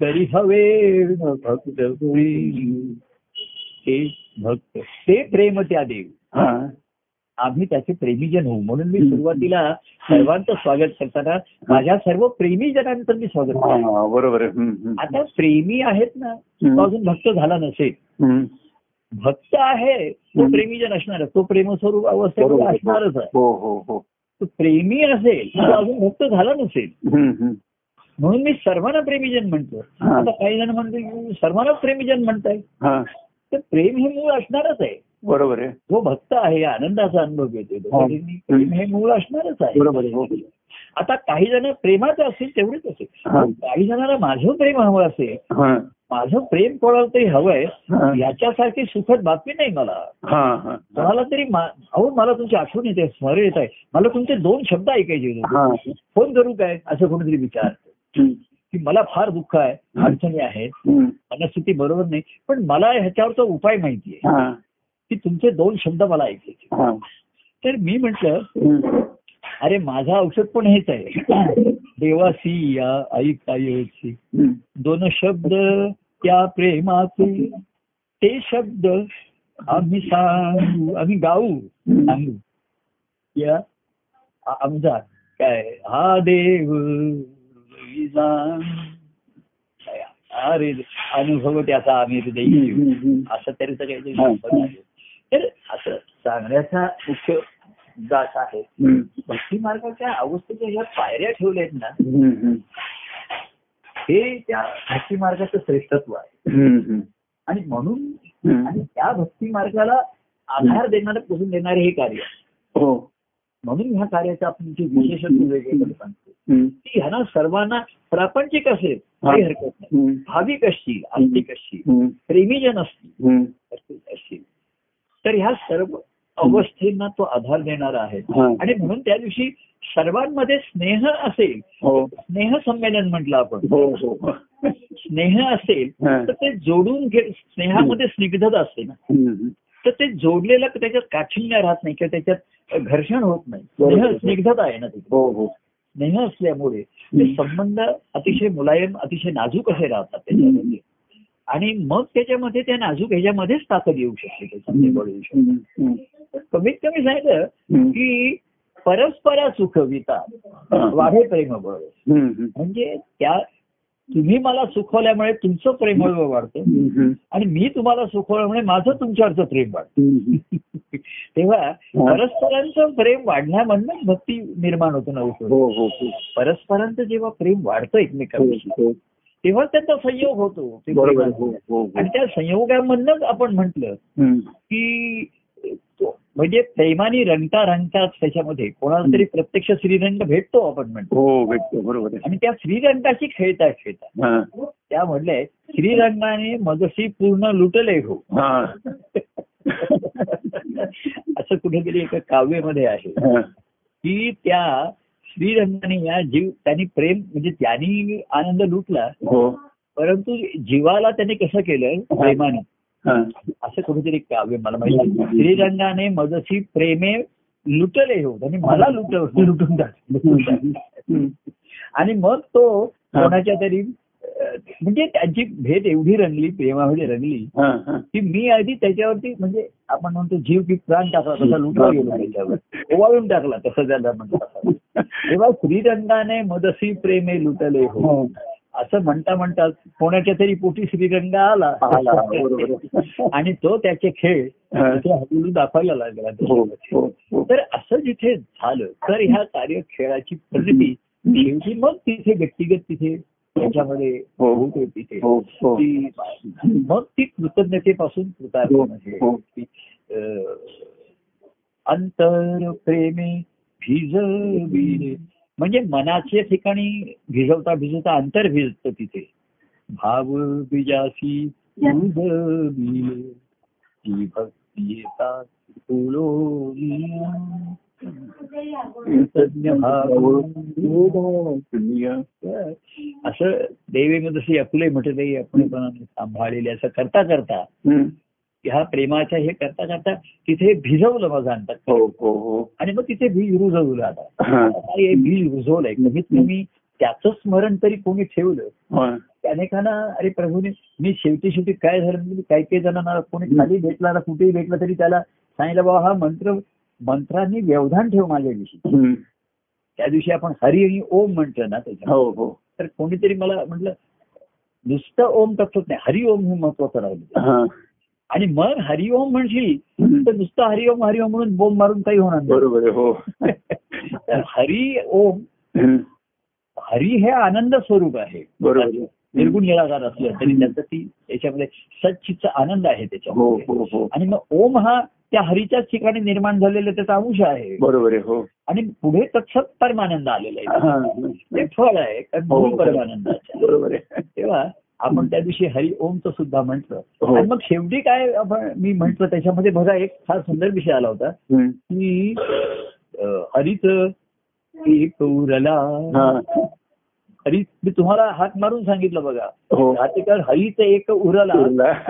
तरी हवे भक्त. ते भक्त ते प्रेम त्या देव हा. आम्ही त्याचे प्रेमीजन होऊ म्हणून मी सुरुवातीला सर्वांचं स्वागत करताना माझ्या सर्व प्रेमीजनांचं मी स्वागत करतो हा, बरोबर. आता प्रेमी आहेत ना तो अजून भक्त झाला नसेल. भक्त आहे तो. प्रेमीजन असणार तो प्रेमस्वरूप अवस्थेत. असणारच आहे हो हो हो प्रेमी असेल तो अजून भक्त झाला नसेल. म्हणून मी सर्वांना प्रेमीजन म्हणतो. आता काही जण म्हणतो सर्वांना प्रेमीजन म्हणताय हा. तर प्रेम हे मूळ असणारच आहे बरोबर आहे जो भक्त आहे आनंदाचा अनुभव घेतो हा. प्रेम हे मूळ असणारच आहे बरोबर आहे हो. आता काही जण प्रेमाचं असेल तेवढेच. असेल काही जणांना माझं प्रेम हवं असेल. माझं प्रेम कोणाला तरी हवंय. याच्यासारखी सुखद बातमी नाही मला हा, हा. कोणाला तरी अहो मला तुमची आठवण येते स्मरण येत आहे मला तुमचे दोन शब्द ऐकायचे होते. फोन करू काय असं कोणीतरी विचार हम्म. की मला फार दुःख आहे अडचणी आहेत. मनस्थिती बरोबर नाही पण मला ह्याच्यावरचा उपाय माहितीये हा. की तुमचे दोन शब्द मला ऐकायचे. तर मी म्हंटल. अरे माझं औषध पण हेच आहे देवासी या ऐकायची. दोन शब्द त्या प्रेमाचे ते शब्द आम्ही सांगू आम्ही गाऊ सांगू या आमचा काय हा देव. अरे अनुभव त्याचा आम्ही हृदय. असं तरी हा. आहे. तर असं सांगण्याचा मुख्य दास आहे हम्म. भक्ती मार्गाच्या अवस्थेच्या ज्या पायऱ्या ठेवल्या आहेत ना. हे त्या भक्ती मार्गाचं श्रेष्ठत्व आहे. आणि म्हणून. आणि त्या भक्ती मार्गाला आधार देणारं पोचून देणारे हे कार्य. हो म्हणून ह्या कार्याचं आपण जे विशेषत्व वेगवेगळं सांगतो. की ह्यांना सर्वांना प्रापंचिक असेल काही हरकत नाही. भाविक असतील आस्तिक असतील. प्रेमीजन असतील. असतील तर ह्या सर्व अवस्थेंना तो आधार देणारा आहे. आणि म्हणून त्या दिवशी सर्वांमध्ये स्नेह असेल हो. स्नेह संमेलन म्हटलं आपण. हो हो. स्नेह असेल. तर ते जोडून घे स्नेहामध्ये स्निग्धता असते ना. तर ते जोडलेलं त्याच्यात काठिण्य राहत नाही किंवा त्याच्यात घर्षण होत नाही. स्नेह स्निग्धता आहे ना तिथे स्नेह असल्यामुळे ते. संबंध अतिशय मुलायम अतिशय नाजूक असे राहतात त्याच्यामध्ये. आणि मग त्याच्यामध्ये त्या नाजूक ह्याच्यामध्येच ताकद येऊ शकते त्याच्यामध्ये बळ येऊ शकते. कमीत कमी सांगितलं. की परस्परा सुखविता. वाढे प्रेम बळ हम्म. म्हणजे त्या तुम्ही मला सुखवल्यामुळे तुमचं प्रेमळ वाढतं. आणि मी तुम्हाला सुखवल्यामुळे माझं तुमच्यावरचं प्रेम वाढतं. तेव्हा परस्परांचं प्रेम वाढण्यामधूनच भक्ती निर्माण होतं ना. हो हो हो परस्परांचं जेव्हा प्रेम वाढतं एकमेकांविषयी. तेव्हा त्यांचा संयोग होतो. आणि त्या संयोगामधनच आपण म्हटलं. की म्हणजे प्रेमाने रंगता रंगताच त्याच्यामध्ये कोणाला तरी प्रत्यक्ष श्रीरंग भेटतो आपण म्हणतो. हो भेटतो बरोबर आणि त्या श्रीरंगाची खेळता खेळता त्या म्हणले श्रीरंगाने मजसी पूर्ण लुटले हो. असं कुठेतरी एका काव्यामध्ये आहे. हा. की त्या श्रीरंगाने या जीव त्यांनी प्रेम म्हणजे त्यांनी आनंद लुटला. हो. परंतु जीवाला त्याने कसं केलं? प्रेमाने. असं कुठेतरी काव्य मला माहिती. श्रीरंगाने मजसी प्रेमे लुटले हो त्यांनी मला लुट लुटून. आणि मग तो. कोणाच्या तरी म्हणजे त्यांची भेट एवढी रंगली प्रेमामध्ये रंगली हा, हा. की मी आधी त्याच्यावरती म्हणजे आपण म्हणतो जीव की प्राण टाकला तसा लुटला गेलो त्याच्यावर ओवाळून टाकला तसं त्याला म्हणतो तेव्हा श्रीरंगाने मदसी प्रेमे लुटले हो हो. असं म्हणता म्हणता कोणाच्या तरी पोटी श्रीरंग आला. आणि तो त्याचे खेळ हळूहळू दाखवायला लागला हो, हो, हो. तर असं जिथे झालं तर ह्या कार्य खेळाची प्रगती शेवटी मग तिथे व्यक्तिगत तिथे त्याच्यामध्ये. होते तिथे हो, हो. ती मग ती कृतज्ञतेपासून कृतार्थ म्हणजे अंतर प्रेमे भिजविले म्हणजे मनाच्या ठिकाणी भिजवता भिजवता अंतर भिजत तिथे. भाव बीजासी ती भक्ती येतात असं देवी जशी अपुले म्हटले आपणेपणाने सांभाळलेले असं करता करता ह्या प्रेमाच्या हे करता करता तिथे भिजवलं माझं अंतर हो हो हो. आणि मग तिथे बीज रुजवलं आता. हा. हे बीज रुजवलंय. कमीत कमी त्याचं स्मरण तरी कोणी ठेवलं. अनेकांना अरे प्रभूने मी शेवटी शेवटी काय झालं? काही काही जणांना कोणी खाली भेटला ना कुठेही भेटला तरी त्याला सांगितलं बाबा हा मंत्र मंत्रांनी व्यवधान ठेव माझ्याविषयी हम्म. त्या दिवशी आपण हरी आणि ओम म्हटलं ना त्याच्या हो हो. तर कोणीतरी मला म्हटलं नुसतं ओम तत्वच नाही हरिओम हे महत्वाचं राहिलं. आणि मग हरिओम म्हणशील. तर नुसतं हरिओम हरिओम म्हणून बोंब मारून काही होणार बरोबर आहे हो तर हरी ओम. हरी हे आनंद स्वरूप आहे बरोबर. निर्गुण निराकार असलं तरी त्याचं ती त्याच्यामध्ये सच्चिचा आनंद आहे हो त्याच्यामध्ये हो हो आणि मग ओम हा त्या हरीच्याच ठिकाणी निर्माण झालेला त्याचा अंश आहे बरोबर आहे हो आणि पुढे तत्सत परमानंद आलेला आहे हा. ते फळ आहे कारण हो. परमानंदाचे बरोबर आहे तेव्हा आपण त्या दिवशी हरी ओमचं सुद्धा म्हटलं. हो. आणि मग शेवटी काय आपण मी म्हंटल त्याच्यामध्ये बघा एक फार सुंदर विषय आला होता. की हरीच एक उरला. हा. हरी मी तुम्हाला हात मारून सांगितलं बघा. हो. राहतेकर हरीच एक उरला.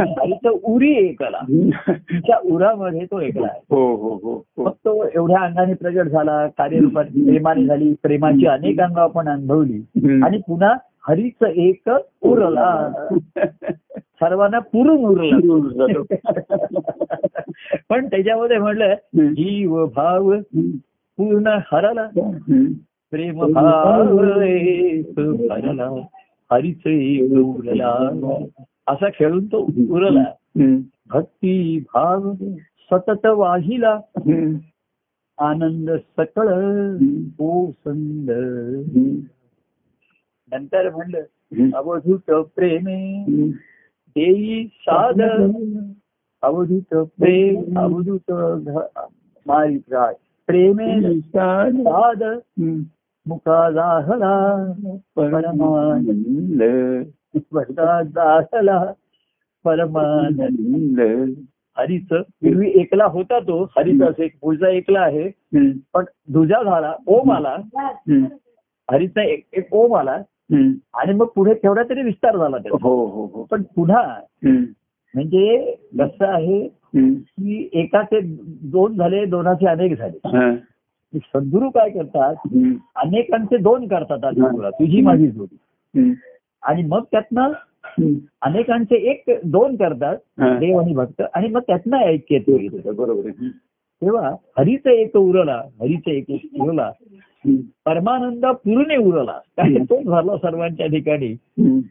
हरीच उरी एकला. तिच्या उरामध्ये तो एकला आहे. हो हो हो हो. मग तो एवढ्या अंगाने प्रगट झाला कार्यरूपात प्रेमाने झाली प्रेमाची अनेक अंग आपण अनुभवली. आणि पुन्हा हरीच एक उरला. सर्वांना पुरून उरला. पण त्याच्यामध्ये म्हटलं जीव भाव पूर्ण हरला. प्रेम भाव एक भरला हरीच एक उरला. असा खेळून तो उरला. भक्ती भाव सतत वाहिला. आनंद सकळ ओसंद हम्म. नंतर म्हणलं. अवधूत प्रेमे. देई साध अवधूत प्रेम अवधूत मारी प्राय प्रेमे साध हम्म. मुखा दाहला परमानंद दाहला परमानंद हरीच पूर्वी एकला होता तो हरीचा एक पुढचा एकला आहे. पण दुजा झाला ओम आला. हरीचा एक ओम आला. आणि मग पुढे तेवढा तरी विस्तार झाला त्याचा हो हो हो पण पुन्हा. म्हणजे कसं आहे. की एकाचे दोन झाले दोनाचे अनेक झाले हा. सद्गुरू काय करतात. अनेकांचे दोन करतात अद्भुतला तुझी माझी जोडी. आणि मग त्यातनं. अनेकांचे एक दोन करतात. देव आणि भक्त आणि मग त्यातनं ऐक्य येतं. बरोबर तेव्हा हरीचं एक उरला हरीचं एक उरला. परमानंद पूर्ण उरला. काय तोच झाला सर्वांच्या ठिकाणी.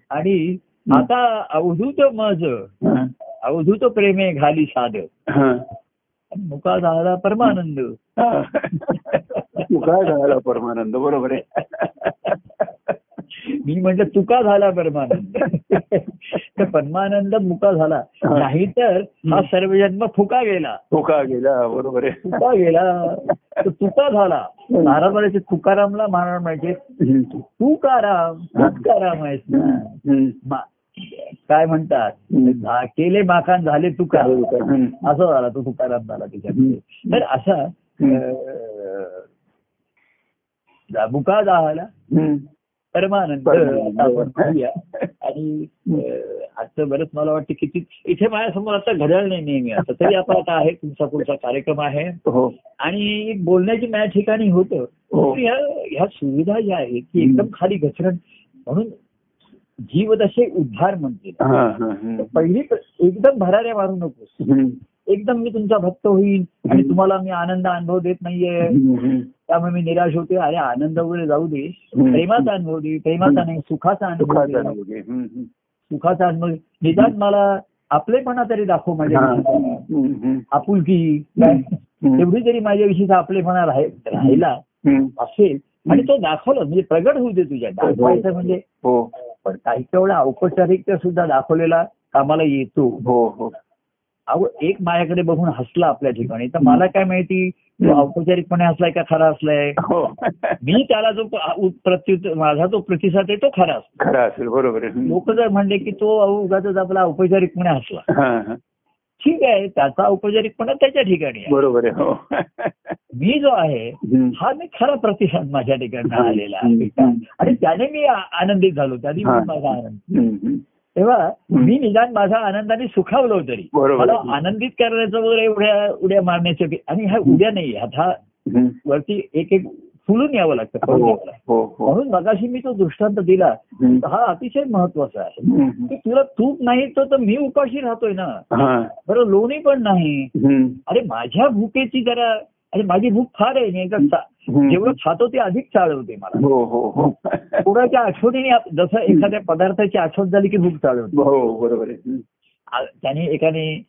आणि आता अवधूत मज. अवधूत प्रेमे घाली साध. मुका झाला परमानंद. तू काय झाला परमानंद बरोबर आहे. मी म्हटलं चुका झाला परमानंद. तर परमानंद मुका झाला. हा. नाहीतर हा सर्वजन्म फुका गेला. तो का गेला बरोबर आहे. तुका गेला. तर तुका झाला. महाराज म्हणायचे तुकारामला महाराज म्हणायचे हम्म. तू का राम तूच का राम आहेस ना काय म्हणतात? केले माखान झाले तुका. असं झाला तो तुकाराम झाला त्याच्यामध्ये. तर असा मुका झाला. परमानंद आपण म्हणूया आणि आजचं बरंच मला वाटतं की ती- इथे माझ्यासमोर आता घड्याळ नाही नेहमी असं तरी आपण आता आहे तुमचा पुढचा कार्यक्रम आहे. हो. आणि बोलण्याची माझ्या ठिकाणी होतं. हो. ह्या ह्या सुविधा ज्या आहेत की एकदम खाली घसरण. म्हणून जीवदशे उद्धार म्हणते. पहिली एकदम भराऱ्या मारू नकोस. एकदम मी तुमचा भक्त होईल आणि तुम्हाला मी आनंद अनुभव देत नाहीये. त्यामुळे मी निराश होते. अरे आनंद वगैरे जाऊ दे. प्रेमाचा अनुभव दे. प्रेमाचा नाही सुखाचा अनुभव सुखाचा दे. सुखाचा अनुभव निदान मला आपलेपणा तरी दाखव माझ्या हा. आपुलकी. काय. एवढी जरी माझ्याविषयीचा आपलेपणा राहि- राहिला. असेल आणि तो दाखवला म्हणजे प्रगट होऊ दे तुझ्या. दाखवायचं म्हणजे हो. पण काही तेवढा औपचारिकता सुद्धा दाखवलेला कामाला येतो. हो हो. अहो एक माझ्याकडे बघून हसला आपल्या ठिकाणी. तर मला काय माहिती तो औपचारिकपणे हसलाय का खरा हसलाय? हो. मी त्याला जो प- उ- प्रत्युत्तर माझा तो प्रतिसाद आहे तो खरा असतो. खरं असेल बरोबर. लोक जर म्हणले की तो उगाच आपला औपचारिकपणे हसला. ठीक आहे त्याचा औपचारिकपणा त्याच्या ठिकाणी बरोबर आहे हो. मी जो आहे. हा मी खरा प्रतिसाद माझ्या ठिकाणी आलेला आणि त्याने मी आनंदित झालो. त्याने. मी माझा आनंद. तेव्हा मी निदान माझा आनंदाने सुखावलो तरी. मला आनंदित करण्याचं वगैरे एवढ्या उड्या मारण्याचं आणि ह्या उड्या नाही आता. वरती एक एक फुलून यावं लागतं हो. हो हो म्हणून मगाशी मी तो दृष्टांत दिला. हा अतिशय महत्त्वाचा आहे. की तुला तूप नाही तर तर मी उपाशी राहतोय ना. बरं लोणी पण नाही. अरे माझ्या भूकेची जरा अरे माझी भूक फार आहे नाही का. जेवढं खातो ते अधिक चालवते मला. हो हो हो. कोणाच्या आठवणीने जसं एखाद्या पदार्थाची आठवण झाली की भूक चालवते हो बरोबर आहे. हम्म. आ- त्याने एकाने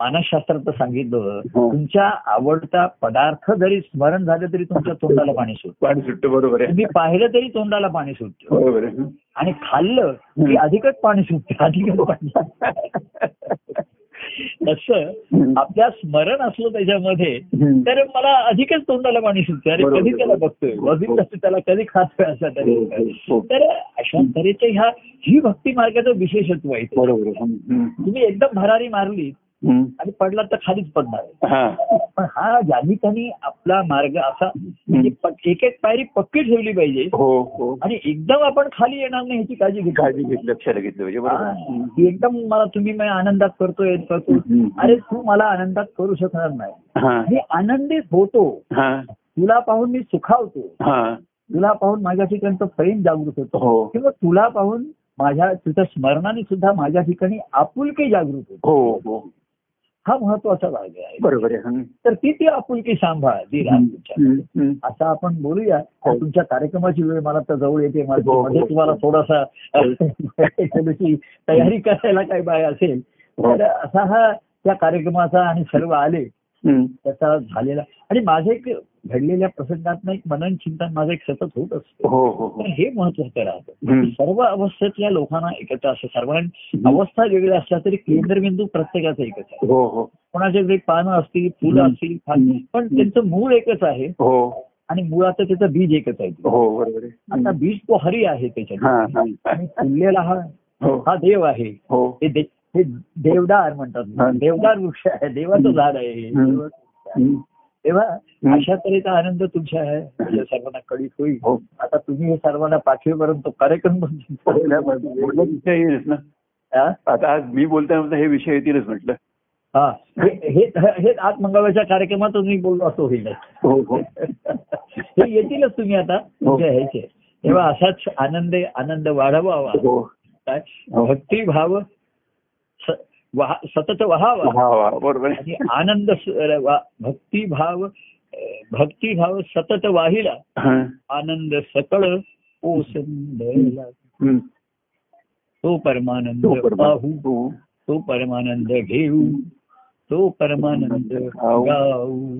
मानसशास्त्रात सांगितलं हो. तुमच्या आवडता पदार्थ जरी स्मरण झालं तरी तुमच्या तोंडाला पाणी सुटतं. पाणी सुट्ट बरोबर आहे. तुम्ही पाहिलं तरी तोंडाला पाणी सुटतं. बरोबर आहे. हम्म. आणि खाल्लं की अधिकच पाणी सुटतं अधिकच पाणी तसं आपल्या स्मरण असलं त्याच्यामध्ये. तर मला अधिकच तोंडाला पाणी सुटतं अरे. कधी त्याला बघतोय अजून कसं त्याला कधी खातोय असं हो, तरी हो, हो. तर अशा तऱ्हेच्या ह्या ही भक्ती मार्गाचं विशेषत्व आहे. तुम्ही एकदम भरारी मारली. आणि पडला तर खालीच पडणार. हा. पण हा ज्यांनी त्यांनी आपला मार्ग असा म्हणजे एक एक पायरी पक्की ठेवली पाहिजे हो हो. आणि एकदम आपण खाली येणार नाही ह्याची काळजी घेतली काळजी घेतली लक्षात घेतलं पाहिजे एकदम मला तुम्ही मी आनंदात करतोय करतो. अरे तू मला आनंदात करू शकणार नाही. हा. मी आनंदित होतो. तुला पाहून मी सुखावतो. तुला पाहून माझ्या ठिकाणचं प्रेम जागृत होतो. हो. किंवा तुला पाहून माझ्या तुझ्या स्मरणाने सुद्धा माझ्या ठिकाणी आपुलकी जागृत होतो. हो महत्त्वाचा भाग आहे बरोबर आहे. तर ती ती आपुलकी सांभाळ राहत तुमच्या. असं आपण बोलूया हो. तुमच्या कार्यक्रमाची वेळ मला तर जवळ येते मला हो, हो. मध्ये तुम्हाला थोडासा तयारी करायला काही बाय असेल. तर असा हा त्या कार्यक्रमाचा आणि सर्व आले. त्याचा झालेला आणि माझं एक घडलेल्या प्रसंगात एक मनन चिंतन माझं एक सतत होत असतं. हो हो हो. हे महत्वाचं राहतं. हम्म. सर्व अवस्थेतल्या लोकांना एकत्र असं सर्वांनी अवस्था वेगळ्या असल्या तरी केंद्रबिंदू प्रत्येकाचा एकच आहे. कोणाच्या घरी पानं असतील फुलं. असतील पण त्यांचं मूळ एकच आहे. हो. आणि मुळात त्याचं बीज एकच आहे. आता बीज तो हरी आहे त्याच्यात. आणि फुललेला हा हो. हा देव आहे. हो. हे हे देवदार म्हणतात. हा. देवदार वृक्ष आहे. देवाचं झाड आहे. तेव्हा. अशा तऱ्हेचा आनंद तुमच्या सर्वांना कळीत होईल. हो. आता तुम्ही हे सर्वांना पाठवेपर्यंत तो कार्यक्रम विषय येईलच ना. हा? आता आज मी बोलताना हे विषय येतीलच म्हटलं. हा. हे- हे हे आज मंगळवारच्या कार्यक्रमात मी बोललो असं होईल हो हो. हे येतीलच तुम्ही आता तुमच्या ह्याचे. तेव्हा असाच आनंद आनंद वाढवावा हो. काय? भक्तिभाव सतत व्हावा बरोबर आनंद भक्तिभाव भक्तिभाव सतत वाहिला. आनंद सकळ हम्म. तो परमानंद. पाहू हो. तो परमानंद घेऊ तो परमानंद गाऊ. गाऊ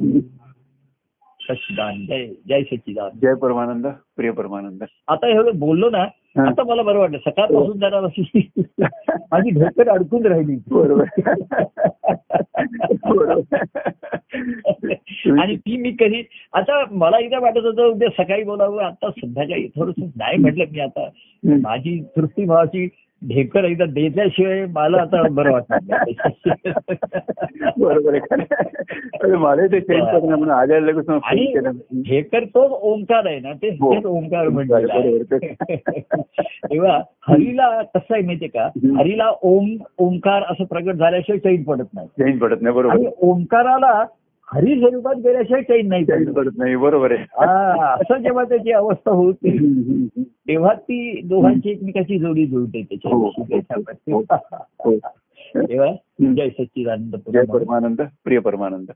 सच्चिदान जय जय सच्चिदान जय परमानंद प्रिय परमानंद आता एवढं बोललो ना. आता मला बरं वाटलं सकाळपासून जरा अशी माझी ढोकर अडकून राहिली. बरोबर. आणि ती मी कधी आता मला एकदा वाटत होतं उद्या सकाळी बोलावं आता संध्याकाळी थोडस नाही म्हटलं मी आता. माझी सृष्टी भावाची ढेकर एकदा देल्याशिवाय मला आता बरं वाटत बरोबर आहे मला ते चेंज करणं म्हणून आल्या लगेच. ढेकर तोच ओंकार आहे ना ते हो. ओंकार आहे. तेव्हा हरीला कसं आहे माहितीये का. हरीला ओम ओंकार असं प्रगट झाल्याशिवाय चैन पडत नाही चेंज पडत नाही बरोबर ओंकाराला हरी स्वरूपात गेल्याशिवाय चैन नाही पडत पडत नाही बरोबर आहे हा, असं जेव्हा त्याची अवस्था होती. तेव्हा ती दोघांची एकमेकाची जोडी जुळते हो. त्याच्याविषयी हो. हो. तेव्हा जय सच्चिदानंद जय परमानंद प्रिय परमानंद